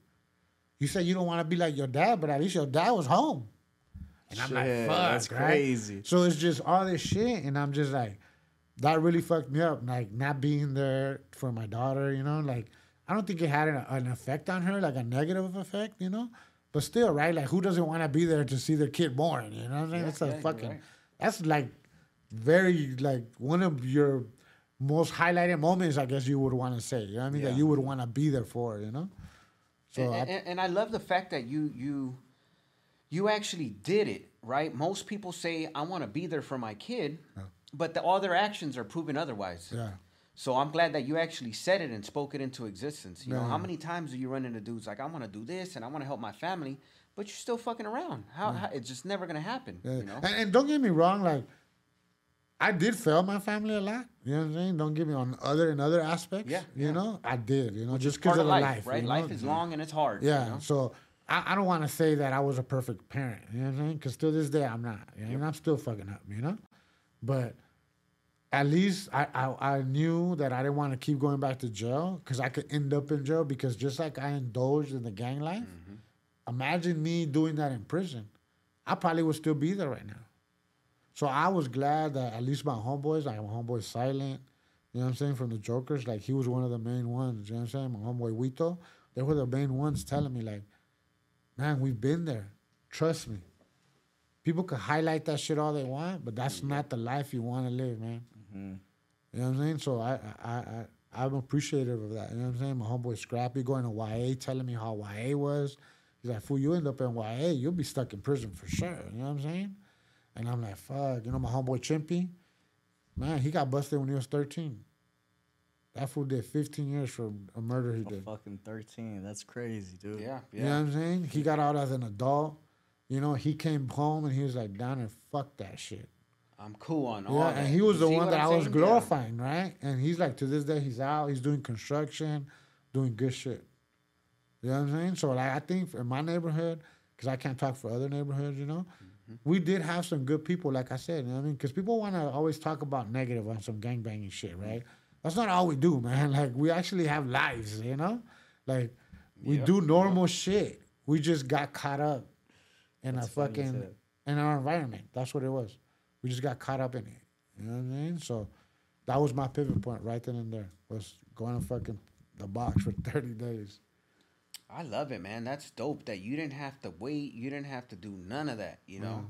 You said you don't want to be like your dad, but at least your dad was home. And I'm like,
Shit,
fuck,
that's
right?
crazy.
So it's just all this shit, and I'm just like, that really fucked me up. Like not being there for my daughter, you know. Like I don't think it had an, an effect on her, like a negative effect, you know. But still, right? Like who doesn't want to be there to see their kid born? You know what I'm saying?
Yeah,
that's a
yeah, you're
fucking.
right.
That's like very like one of your most highlighted moments, I guess you would want to say. You know what I mean? That you would want to be there for. You know. So
and,
I,
and, and I love the fact that you you you actually did it right. Most people say I want to be there for my kid, but the, all their actions are proving otherwise.
yeah.
So I'm glad that you actually said it and spoke it into existence. You know, how many times do you run into dudes like I want to do this and I want to help my family, but you're still fucking around? How, how it's just never gonna happen.
Yeah.
You know.
And, and don't get me wrong, like I did fail my family a lot. You know what I'm saying? Don't get me on other in other aspects.
Yeah,
You
yeah.
know, I did. You know, just because
of
of
life,
life.
right?
you
Life is long and it's hard.
Yeah.
You know?
So I, I don't want to say that I was a perfect parent. You know what I'm saying? Because to this day I'm not. You know? And I'm still fucking up. You know, but at least I, I, I knew that I didn't want to keep going back to jail because I could end up in jail because just like I indulged in the gang life, mm-hmm. imagine me doing that in prison. I probably would still be there right now. So I was glad that at least my homeboys, like my homeboy Silent, you know what I'm saying, from the Jokers, like he was one of the main ones, you know what I'm saying? My homeboy Wito, they were the main ones telling me, like, man, we've been there. Trust me. People could highlight that shit all they want, but that's not the life you want to live, man. Mm-hmm. You know what I'm saying? So I, I, I, I'm appreciative of that. You know what I'm saying? My homeboy Scrappy going to YA, telling me how YA was. He's like, fool, you end up in YA, you'll be stuck in prison for sure. You know what I'm saying? And I'm like, fuck. You know my homeboy Chimpy? Man, he got busted when he was 13. That fool did 15 years for a murder he
Oh,
did.
fucking thirteen. That's crazy, dude.
yeah, yeah.
You know what I'm saying? He got out as an adult. You know, he came home and he was like, down and fuck that shit.
I'm cool on all
Yeah,
that.
and he was
You
the one that
I'm
I was
saying? Yeah.
glorifying, right? And he's like, to this day, he's out. He's doing construction, doing good shit. You know what I'm saying? So like, I think in my neighborhood, because I can't talk for other neighborhoods, you know.
Mm-hmm.
we did have some good people, like I said. You know what I mean? Because people want to always talk about negative on some gangbanging shit, right? That's not all we do, man. Like we actually have lives, you know. Like we
Yeah,
do normal shit. We just got caught up in
That's
a fucking in our environment. That's what it was. We just got caught up in it. You know what I mean? So that was my pivot point right then and there. Was going to fucking the box for thirty days.
I love it, man. That's dope that you didn't have to wait. You didn't have to do none of that, you know?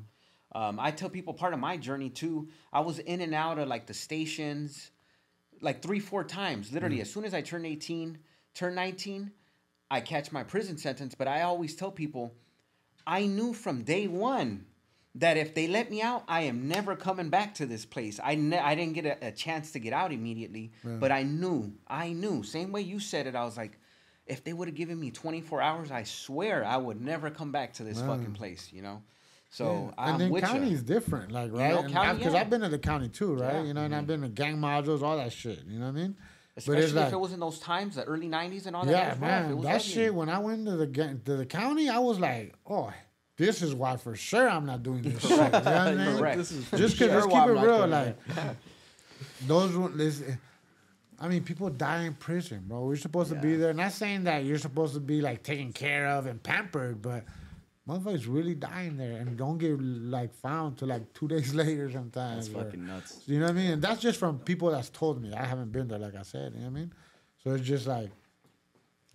Um, I tell people part of my journey too, I was in and out of like the stations like three, four times. Literally, as soon as I turn 18, turn 19, I catch my prison sentence. But I always tell people, I knew from day one that if they let me out, I am never coming back to this place. I ne- I didn't get a, a chance to get out immediately, but I knew, I knew. Same way you said it, I was like, if they would have given me 24 hours, I swear I would never come back to this fucking place, you know? So I'm
and then county is different, like right?
know,
Because
county, yeah.
I've been to the county too, right?
Yeah.
You know, and I've mm-hmm. been to gang modules, all that shit. You know what I mean?
Especially if it was in those times, the early 90s and all that.
yeah,
was rough.
Man, that
ugly.
shit. When I went to the gang, to the county, I was like, oh, this is why for sure I'm not doing this shit. You know what I mean?
Correct.
This is
Just because
sure
let's keep it real, like
back.
those. one- This, I mean, people die in prison, bro. We're supposed to be there. Not saying that you're supposed to be like taken care of and pampered, but motherfuckers really dying there and don't get like found till like two days later sometimes.
That's
or-
fucking nuts.
you know what I mean? And that's just from people that's told me. I haven't been there, like I said. You know what I mean? So it's just like,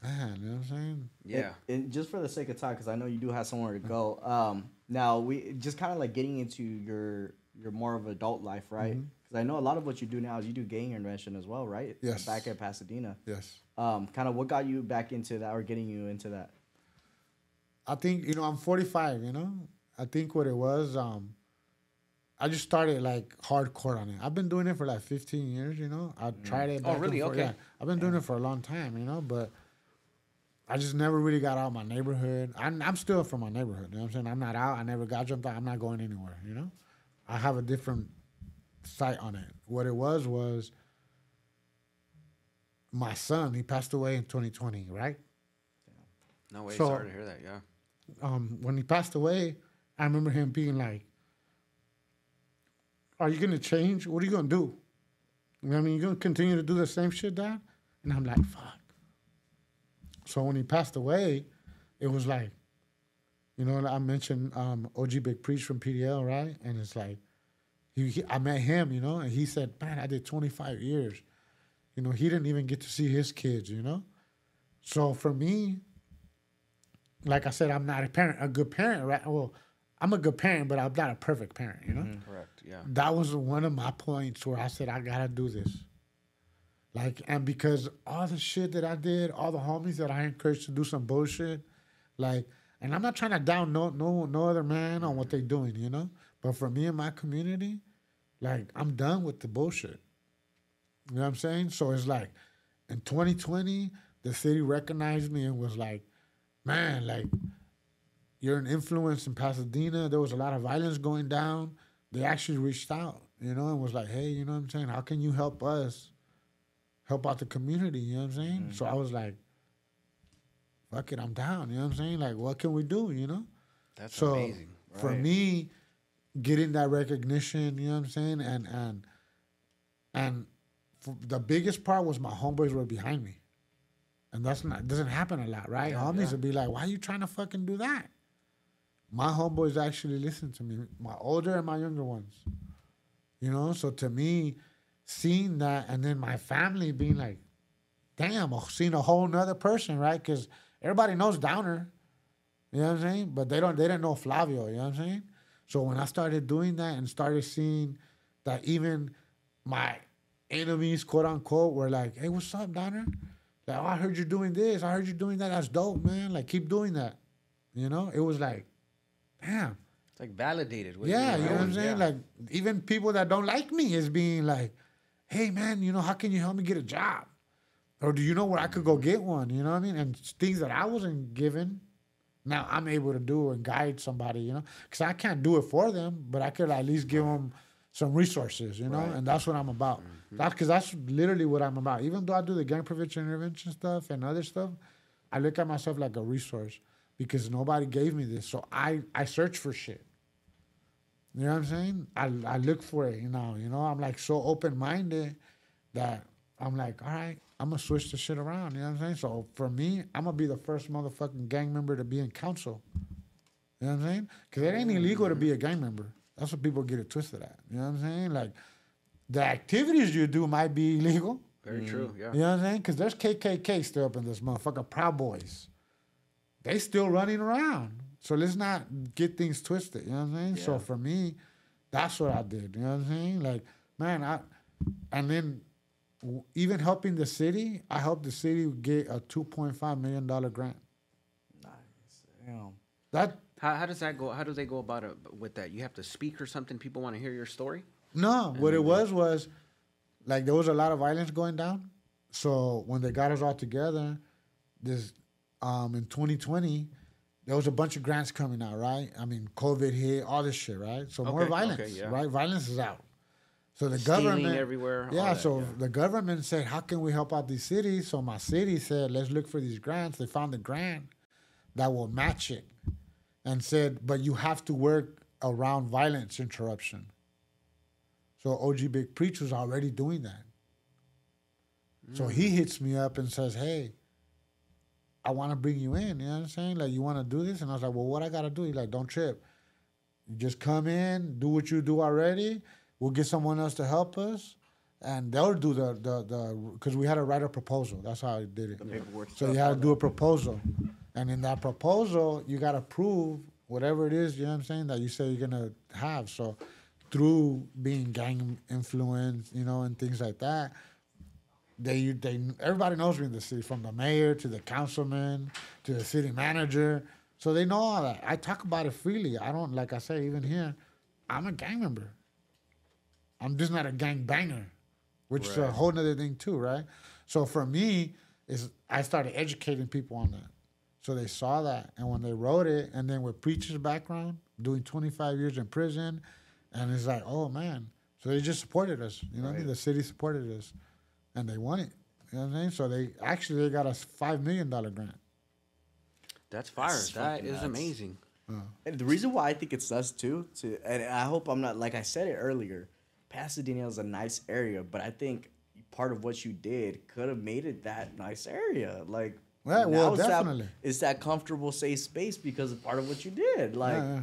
man, you know what I'm saying?
Yeah.
And, and just for the sake of time, because I know you do have somewhere to go. Um, now we just kind of like getting into your your more of adult life, right? Because I know a lot of what you do now is you do gang intervention as well, right?
Yes.
Back at Pasadena.
Yes.
Um, kind of what got you back into that or getting you into that?
I think you know I'm 45. You know, I think what it was. Um, I just started like hardcore on it. I've been doing it for like 15 years. You know, I tried it.
Oh, really? Okay.
Yeah, I've been doing it for a long time. You know, but I just never really got out of my neighborhood. I'm, I'm still from my neighborhood. You know what I'm saying? I'm not out. I never got jumped out. I'm not going anywhere. You know, I have a different sight on it. What it was was my son. He passed away in 2020. Right.
No way.
So-
Sorry to hear that. Yeah.
um, when he passed away, I remember him being like, "Are you gonna change? What are you gonna do? You know what I mean, you gonna continue to do the same shit, Dad?" And I'm like, "Fuck." So when he passed away, it was like, you know, I mentioned um, OG Big Preach from PDL, right? And it's like, he, he- I met him, you know, and he said, "Man, I did 25 years." You know, he didn't even get to see his kids, you know. So for me, like I said, I'm not a parent, a good parent, right? Well, I'm a good parent, but I'm not a perfect parent, you know? Mm-hmm.
Correct. Yeah.
That was one of my points where I said, I gotta do this. Like, and because all the shit that I did, all the homies that I encouraged to do some bullshit, like, and I'm not trying to down no no no other man on what they're doing, you know? But for me and my community, like, I'm done with the bullshit. You know what I'm saying? So it's like, in 2020, the city recognized me and was like, man, like you're an influence in Pasadena. There was a lot of violence going down. They actually reached out, you know, and was like, hey, you know what I'm saying? How can you help us help out the community? You know what I'm saying? Mm-hmm. So I was like, fuck it, I'm down. You know what I'm saying? Like, what can we do, you know?
That's
so
amazing.
for me, getting that recognition, you know what I'm saying, and and and the biggest part was my homeboys were behind me, and that's not doesn't happen a lot, right?
Yeah,
Homies
yeah.
would be like, "Why are you trying to fucking do that?" My homeboys actually listen to me, my older and my younger ones, you know. So to me, seeing that, and then my family being like, "Damn, I've seen a whole nother person," right? Because everybody knows Downer. You know what I'm saying? But they don't they didn't know Flavio, you know what I'm saying? So when I started doing that and started seeing that even my enemies, quote unquote, were like, Hey, what's up, Downer? Like, oh, I heard you're doing this, I heard you're doing that, that's dope, man. Like keep doing that. You know? It was like, damn.
It's like validated. what
Yeah, you know what I'm saying?
yeah.
Like even people that don't like me is being like, "Hey, man, you know how can you help me get a job? Or do you know where I could go get one? You know what I mean? And things that I wasn't given, now I'm able to do and guide somebody. You know, because I can't do it for them, but I could at least give them some resources. You know, and that's what I'm about.
Mm-hmm.
That's because that's literally what I'm about. Even though I do the gang prevention intervention stuff and other stuff, I look at myself like a resource because nobody gave me this. So I I search for shit. You know what I'm saying? I, I look for it, you know. You know, I'm like so open minded that I'm like, all right, I'm gonna switch the shit around. You know what I'm saying? So for me, I'm gonna be the first motherfucking gang member to be in council. You know what I'm saying? Because it ain't mm. illegal to be a gang member. That's what people get it twisted at. You know what I'm saying? Like the activities you do might be illegal.
Very mm. true. Yeah.
You know what I'm saying? Because there's KKK still up in this motherfucker. Proud Boys. They still running around. So let's not get things twisted. You know what I'm saying? So for me, that's what I did. You know what I'm saying? Like, man, I, and then w- even helping the city, I helped the city get a $2.5 million grant.
Nice. Damn.
That,
How, how does that go? How do they go about it with that? You have to speak or something. People want to hear your story.
No, what it was was like there was a lot of violence going down. So when they got us all together, this um in 2020, there was a bunch of grants coming out, right? I mean, COVID hit, all this shit, right? So more violence,
okay, yeah.
right? Violence is out. So the
Stealing
government
everywhere,
Yeah,
that,
so
yeah.
the government said, "How can we help out these cities?" So my city said, "Let's look for these grants." They found a grant that will match it, and said, "But you have to work around violence interruption." So OG Big Preach was already doing that. So he mm. hits me up and says, "Hey, I want to bring you in. You know what I'm saying? Like, you want to do this? And I was like, well, what I got to do? He's like, don't trip. You just come in, do what you do already. We'll get someone else to help us. And they'll do the, the, the, because we had to write a proposal. That's how I did it.
The paperwork
So you had to do a proposal. And in that proposal, you got to prove whatever it is, you know what I'm saying, that you say you're going to have. So through being gang influenced, you know, and things like that, they, they, everybody knows me in the city, from the mayor to the councilman to the city manager. So they know all that. I talk about it freely. I don't, like I say, even here, I'm a gang member. I'm just not a gang banger, which is a whole nother thing too, right? So for me, is I started educating people on that. So they saw that, and when they wrote it, and then with preacher's background, doing 25 years in prison, and it's like, oh man. So they just supported us. You know what I mean? The city supported us, and they won it. You know what I mean? So they actually they got a five million dollar grant.
That's fire.
That's
That
fucking
is
nuts.
amazing. Uh.
And the reason why I think it's us too, to and I hope I'm not like I said it earlier. Pasadena is a nice area, but I think part of what you did could have made it that nice area. Like, now
well,
it's that-
definitely.
it's that comfortable, safe space because of part of what you did. Like,
Yeah, yeah.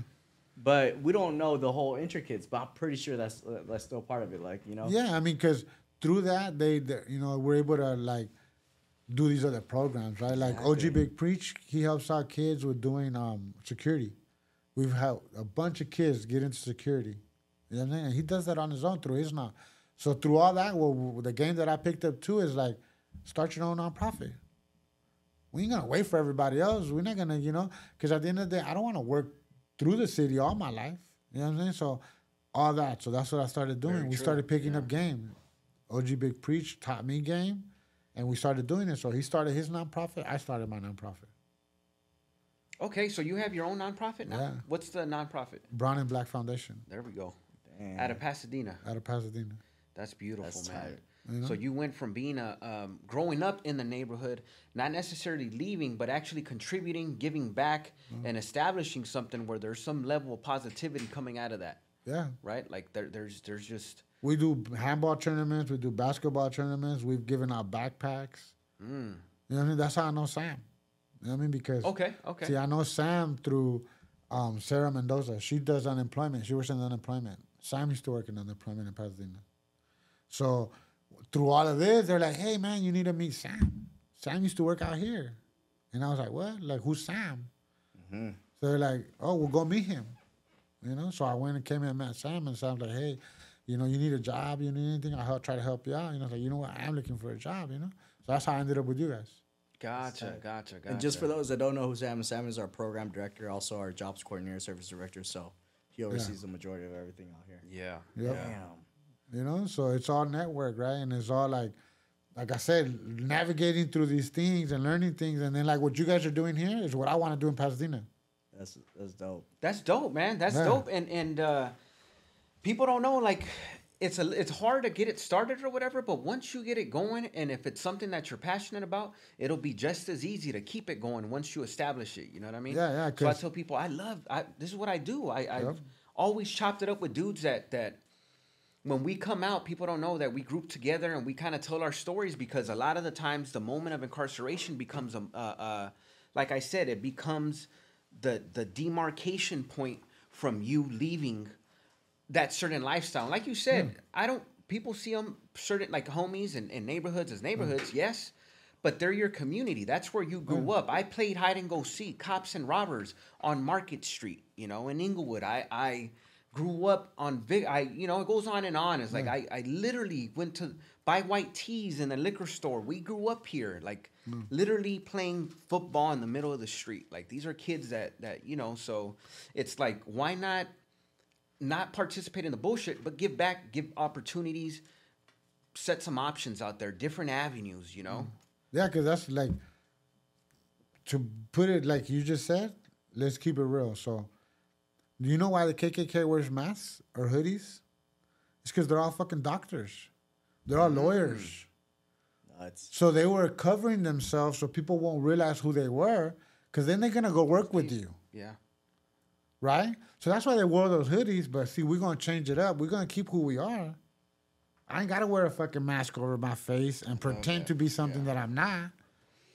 but we don't know the whole intricates. But I'm pretty sure that's that's still part of it. Like, you know,
Yeah, I mean, because through that they, they, you know, we're able to like do these other programs, right? Like. OG Big Preach, he helps out kids with doing um security. We've helped a bunch of kids get into security. You know what I'm saying? He does that on his own through his not. So through all that, well, the game that I picked up too is like start your own nonprofit. We ain't gonna wait for everybody else. We're not gonna, you know, because at the end of the day, I don't want to work through the city all my life. You know what I'm saying? So all that. So that's what I started doing.
Very
we
true,
started picking up game. OG Big Preach taught me game, and we started doing it. So he started his nonprofit. I started my nonprofit,
Okay, so you have your own nonprofit now.
Yeah.
What's the nonprofit?
Brown and Black Foundation,
There we go.
Damn.
Out of Pasadena.
out of Pasadena.
That's beautiful,
That's
man.
tight.
You know?
So you went from being a um, growing up in the neighborhood, not necessarily leaving, but actually contributing, giving back,
Mm-hmm.
and establishing something where there's some level of positivity coming out of that,
Yeah,
right? Like there, there's there's just
we do handball tournaments. We do basketball tournaments. We've given out backpacks.
mm.
You know what I mean? That's how I know Sam. You know what I mean? Because
okay, okay.
See, I know Sam through um, Sarah Mendoza. She does unemployment. She works in unemployment. Sam used to work in unemployment in Pasadena. So through all of this, they're like, "Hey, man, you need to meet Sam. Sam used to work out here." And I was like, "What? Like, who's Sam?"
Mm-hmm.
So they're like, "Oh, we'll go meet him." You know. So I went and came in and met Sam, and Sam's like, "Hey, you know, you need a job. You need anything? I help try to help you out." You know, I like, "You know what? I am looking for a job." You know. So that's how I ended up with you guys.
Gotcha,
tight.
gotcha, gotcha.
And just for those that don't know who Sam is, Sam is our program director, also our jobs coordinator, service director. So he oversees the majority of everything out here.
yeah,
Yep.
yeah.
Damn.
you know so it's all network right and it's all like like i said navigating through these things and learning things and then like what you guys are doing here is what i want to do in pasadena
That's that's dope.
That's dope, man. That's
Yeah.
dope. And and uh, people don't know like it's a it's hard to get it started or whatever. But once you get it going, and if it's something that you're passionate about, it'll be just as easy to keep it going once you establish it. You know what I mean?
Yeah, yeah,
So I tell people I love. I this is what I do. I I
Yep.
always chopped it up with dudes that that when we come out, people don't know that we group together and we kind of tell our stories because a lot of the times the moment of incarceration becomes a, uh, uh, like I said, it becomes the the demarcation point from you leaving that certain lifestyle. Like you said, hmm. I don't. People see them certain like homies and, and neighborhoods as neighborhoods, hmm. yes, but they're your community. That's where you grew hmm. up. I played hide and go seek, cops and robbers on Market Street. You know, in Inglewood, I I grew up on big. I you know it goes on and on. It's like I I literally went to buy white teas in the liquor store. We grew up here, like literally playing football in the middle of the street. Like these are kids that that you know. So it's like why not not participate in the bullshit, but give back, give opportunities, set some options out there, different avenues. You know.
yeah because that's like to put it like you just said let's keep it real so do you know why the kkk wears masks or hoodies it's because they're all fucking doctors they're all mm. lawyers
Nuts.
So they were covering themselves so people won't realize who they were, because then they're gonna go work with you,
Yeah.
Right? So that's why they wore those hoodies. But see, we're gonna change it up. We're gonna keep who we are. I ain't gotta wear a fucking mask over my face and pretend to be something that I'm not.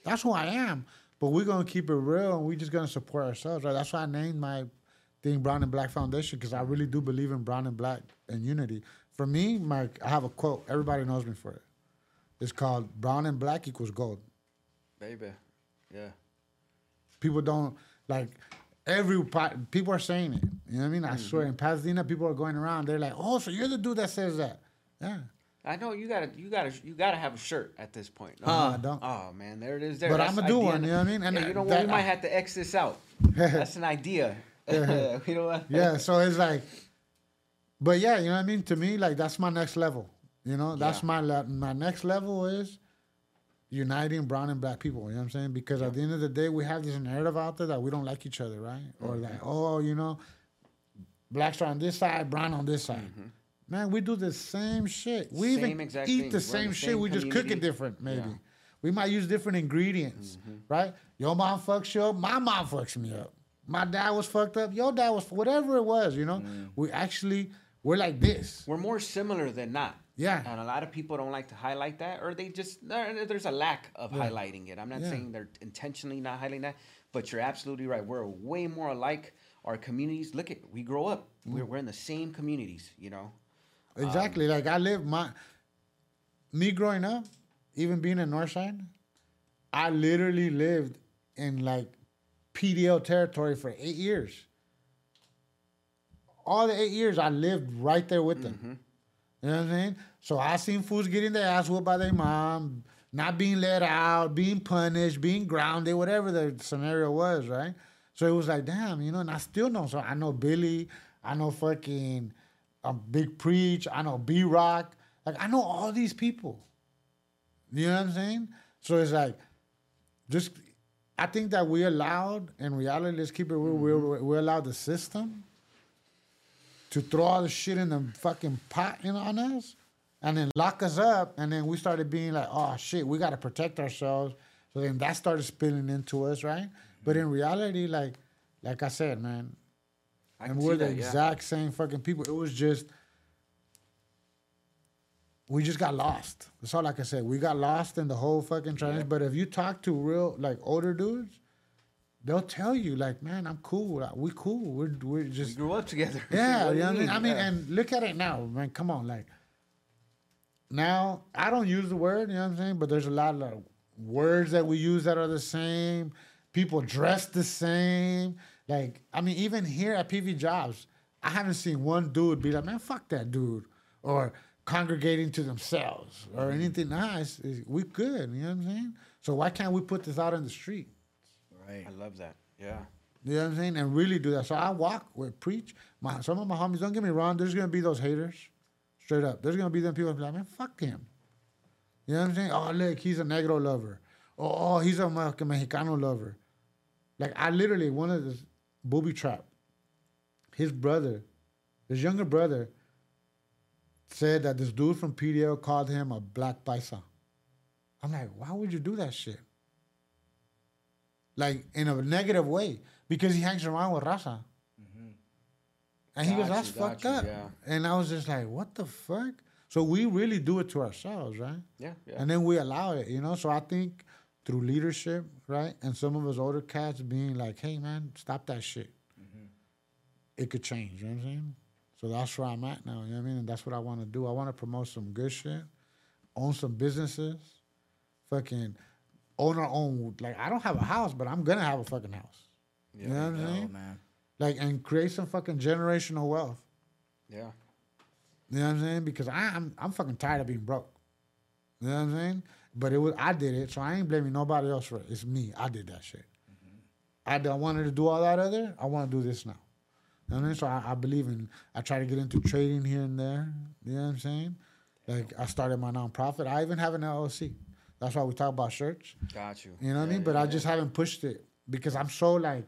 That's who I am. but we're gonna keep it real and we're just gonna support ourselves, right? That's why I named my thing Brown and Black Foundation because I really do believe in brown and black and unity. For me, my I have a quote. Everybody knows me for it. It's called "Brown and Black equals gold."
Baby. Yeah.
People don't like every people are saying it. You know what I mean? I mm-hmm. swear in Pasadena, people are going around. They're like, "Oh, so you're the dude that says that?" Yeah,
I know you gotta you gotta you gotta have a shirt at this point. No?
I don't.
Oh man, there it is. There.
But
That's
I'ma do
idea.
one, you know what I mean? And
And you know
that-
We might have to X this out. That's an idea. we don't.
yeah. So it's like, but yeah, you know what I mean. To me, like that's my next level. You know, that's
Yeah.
my le- my next level is uniting brown and black people. You know what I'm saying? Because at the end of the day, we have this narrative out there that we don't like each other, right? Or like, oh, you know, blacks are on this side, brown on this side. Man, we do the same shit. We
Same
even eat the
We're
same
the
shit.
same
we just cook it different, maybe.
Yeah.
We might use different ingredients, right? Your mom fucks you up. My mom fucks me up. My dad was fucked up. Your dad was whatever it was. You know,
Mm.
we actually we're like this.
We're more similar than not.
Yeah.
And a lot of people don't like to highlight that, or they just there's a lack of highlighting it. I'm not
Yeah.
saying they're intentionally not highlighting that, but you're absolutely right. We're way more alike. Our communities. Look at we grow up.
Mm.
We're we're in the same communities. You know.
Exactly. like I live my me growing up, even being in Northside, I literally lived in like PDL territory for eight years. All the eight years I lived right there with them. You know what I'm saying? So I seen fools getting their ass whooped by their mom, not being let out, being punished, being grounded, whatever the scenario was, right? So it was like, damn, you know, and I still know. So I know Billy, I know fucking um, Big Preach, I know B Rock. Like I know all these people. You know what I'm saying? So it's like, just I think that we allowed in reality. Let's keep it real. We we allowed the system to throw all the shit in the fucking pot in on us, and then lock us up. And then we started being like, oh shit, we got to protect ourselves. So then that started spilling into us, right? But in reality, like like I said, man,
I
and we're the
that, yeah.
exact same fucking people. It was just we just got lost. That's all I can say. We got lost in the whole fucking transition. But if you talk to real like older dudes, they'll tell you like, man, I'm cool. Like, we cool. We're we're
We
just
grew up together.
yeah. You know I mean? I mean,
Yeah.
and look at it now, man. Come on, like now I don't use the word. You know what I'm saying? But there's a lot of words that we use that are the same. People dress the same. Like I mean, even here at PV Jobs, I haven't seen one dude be like, man, fuck that dude, or congregating to themselves or anything. Nah, it's- we good. You know what I'm saying? So why can't we put this out in the street?
Right.
I love that. Yeah.
You know what I'm saying? And really do that. So I walk with preach. My some of my homies, don't get me wrong, there's gonna be those haters. Straight up. There's gonna be them people that be like, man, fuck him. You know what I'm saying? Oh look, he's a negro lover. Oh, oh he's a Me- Mexicano lover. Like I literally one of the booby trap, his brother, his younger brother, said that this dude from PDL called him a black paisa. I'm like, why would you do that shit? Like in a negative way because he hangs around with Raza. Mm-hmm. And he goes, that's
you,
fucked
you,
up.
yeah.
And I was just like, what the fuck? So we really do it to ourselves, right?
Yeah. Yeah.
And then we allow it, you know? So I think through leadership, right? And some of us older cats being like, hey, man, stop that shit. Mm-hmm. It could change, you know what I'm saying? So that's where I'm at now, you know what I mean? And that's what I want to do. I want to promote some good shit, own some businesses, fucking own our own. Like, I don't have a house, but I'm to have a fucking house. you know what I'm saying?
man.
Like, and create some fucking generational wealth.
yeah.
You know what I'm saying? Because I, I'm I'm fucking tired of being broke. You know what I'm saying? But it was I did it, so I ain't blaming nobody else for it. It's me. I did that shit. Mm-hmm. I don't wanted to do all that other. I want to do this now. You know what I mean? So I, I believe in. I try to get into trading here and there. You know what I'm saying? Like I started my nonprofit. I even have an LLC. That's why we talk about shirts.
Got you.
You know what I
Yeah,
mean? But
yeah,
I
yeah.
just haven't pushed it because I'm so like,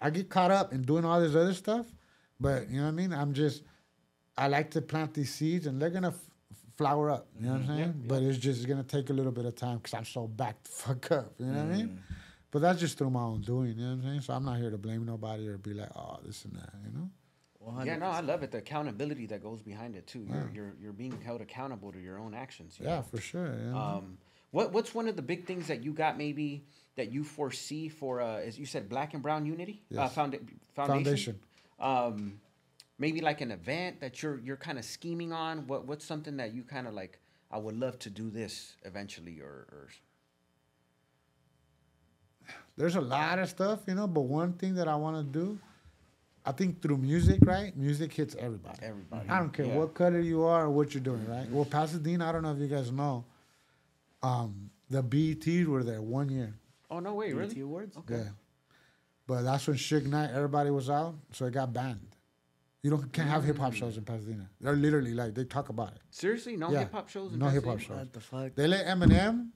I get caught up in doing all this other stuff. But you know what I mean? I'm just, I like to plant these seeds and they're gonna f- flower up. You know what I'm saying? But it's just gonna take a little bit of time because I'm so backed the fuck up. You know what I mean? But that's just through my own doing. You know what I'm saying? So I'm not here to blame nobody or be like, oh, this and that. You know?
100%.
Yeah, no, I love it. The accountability that goes behind it too. You're you're, you're being held accountable to your own actions. you
Yeah,
know?
for sure. Know?
Um, What What's one of the big things that you got maybe that you foresee for, uh, as you said, Black and Brown Unity uh,
Yes.
founda- Foundation? Um, maybe like an event that you're you're kind of scheming on. What What's something that you kind of like? I would love to do this eventually, or, or
There's a lot of stuff, you know, but one thing that I want to do, I think through music, right? Music hits everybody.
everybody.
I don't care
Yeah.
what color you are or what you're doing, right? Well, Pasadena, I don't know if you guys know, um, the BETs were there one year.
Oh no way,
BET
really?
Awards?
Okay.
Yeah. But that's when Suge Knight, everybody was out, so it got banned. You don't can't have hip hop shows in Pasadena. They're literally like they talk about it.
Seriously, no
Yeah.
hip hop shows. in
No hip-hop shows.
What the fuck?
They let Eminem,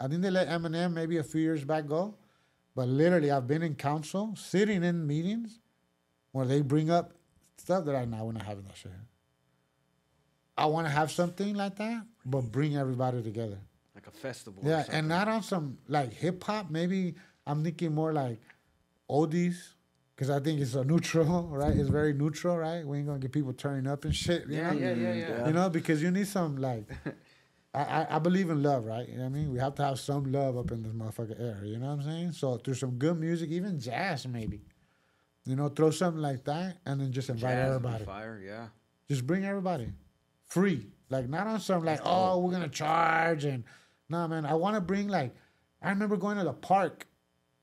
I think they let Eminem maybe a few years back go, but literally I've been in council, sitting in meetings where they bring up stuff that I now we're not having that shit. I want to have something like that, but bring everybody together.
Like a festival.
Yeah,
something.
and not on some like hip hop. Maybe I'm thinking more like oldies, because I think it's a neutral, right? It's very neutral, right? We ain't gonna get people turning up and shit. You
Yeah,
know?
yeah, yeah, yeah.
You know, because you need some like. I, I, I believe in love, right? You know what I mean? We have to have some love up in this motherfucker air. You know what I'm saying? So through some good music, even jazz, maybe. You know, throw something like that, and then just invite
Jazz would
everybody.
Fire, yeah.
Just bring everybody, free. Like not on some like oh we're gonna charge and nah man. I want to bring like I remember going to the park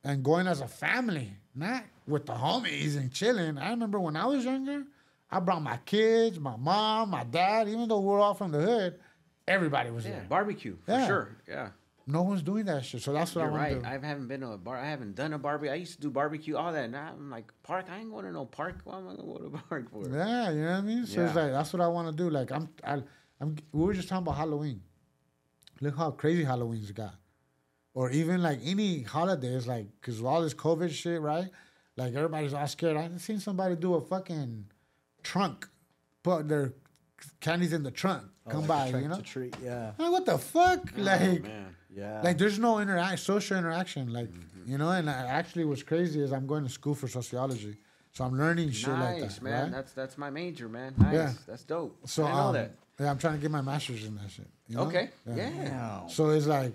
and going as a family, not with the homies and chilling. I remember when I was younger, I brought my kids, my mom, my dad. Even though we're all from the hood, everybody was
Yeah,
there.
barbecue for
Yeah.
sure. Yeah,
No one's doing that shit, so that's what
you're
I want
right.
to do.
I haven't been to a bar. I haven't done a barbecue. I used to do barbecue, all that. Now I'm like park. I ain't going to no park. Why am I going to go to a park for?
Yeah, you know what I mean. So it's like that's what I want to do. Like I'm, I, I'm. We were just talking about Halloween. Look how crazy Halloween's got, or even like any holidays, like because all this COVID shit, right? Like everybody's all scared. I've seen somebody do a fucking trunk, put their candies in the trunk. Come
Oh, like
by,
a
you know.
to treat, yeah.
Like what the fuck?
Oh,
like,
man.
Yeah.
like there's no interact social interaction like
Mm-hmm.
you know and I, actually what's crazy is i'm going to school for sociology so i'm learning shit
nice,
like that Nice,
man.
right?
That's that's my major, man. Nice.
Yeah.
That's dope.
so
I didn't know
um,
that.
Yeah i'm trying to get my master's in that shit you know?
Okay. Yeah.
Damn.
so it's like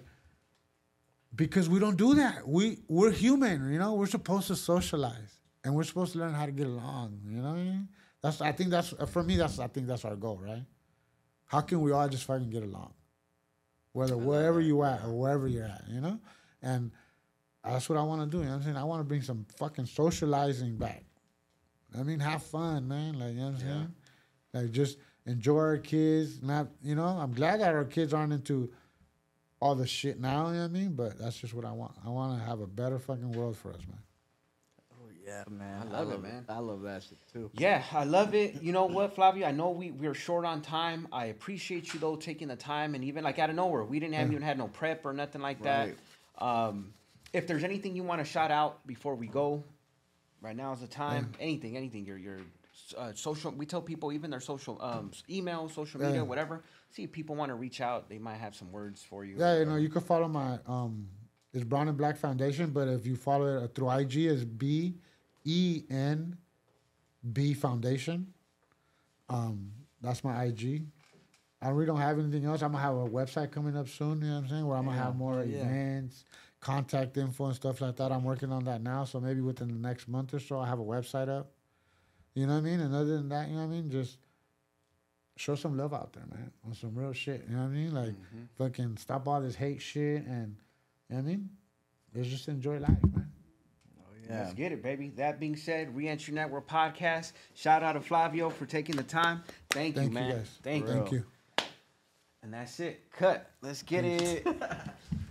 because we don't do that we we're human you know we're supposed to socialize and we're supposed to learn how to get along you know what I mean? that's i think that's for me that's i think that's our goal right how can we all just fucking get along whether wherever you at or wherever you're at you know and that's what i want to do you know what i'm saying i want to bring some fucking socializing back i mean have fun man like you know what i'm saying like just enjoy our kids not you know i'm glad that our kids aren't into all the shit now, you know what I mean? But that's just what I want. I want to have a better fucking world for us, man.
Oh, yeah, man.
I love it, man.
I love that shit too.
Yeah, I love it. You know what, Flavio? I know we we're short on time. I appreciate you though taking the time and even like out of nowhere, we didn't have even had no prep or nothing like that. Um, if there's anything you want to shout out before we go, right now is the time. Anything, anything. Your your uh, social. We tell people even their social um, email, social media,
Yeah.
whatever. See if people want to reach out, they might have some words for you.
Yeah, you know, you can follow my um, it's Brown and Black Foundation, but if you follow it through IG, it's B E N B Foundation. Um, that's my IG. I really don't have anything else. I'm gonna have a website coming up soon. You know what I'm saying? Where I'm gonna have more
yeah.
events, contact info, and stuff like that. I'm working on that now, so maybe within the next month or so, I will have a website up. You know what I mean? And other than that, you know what I mean? Just show some love out there, man, on some real shit. You know what I mean? Like, mm-hmm. fucking stop all this hate shit and, you know what I mean? Let's just enjoy life, man.
Oh, yeah.
Let's get it, baby. That being said, Reentry Network podcast. Shout out to Flavio for taking the time. Thank,
Thank
you,
you,
man.
guys.
Thank,
Thank
you.
you.
And that's it. Cut. Let's get it.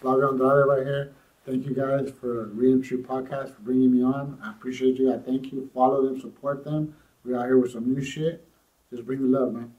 Flavio Andrade right here. Thank you guys for Reentry Podcast for bringing me on. I appreciate you. I thank you. Follow them, support them. We're out here with some new shit. Just bring the love, man.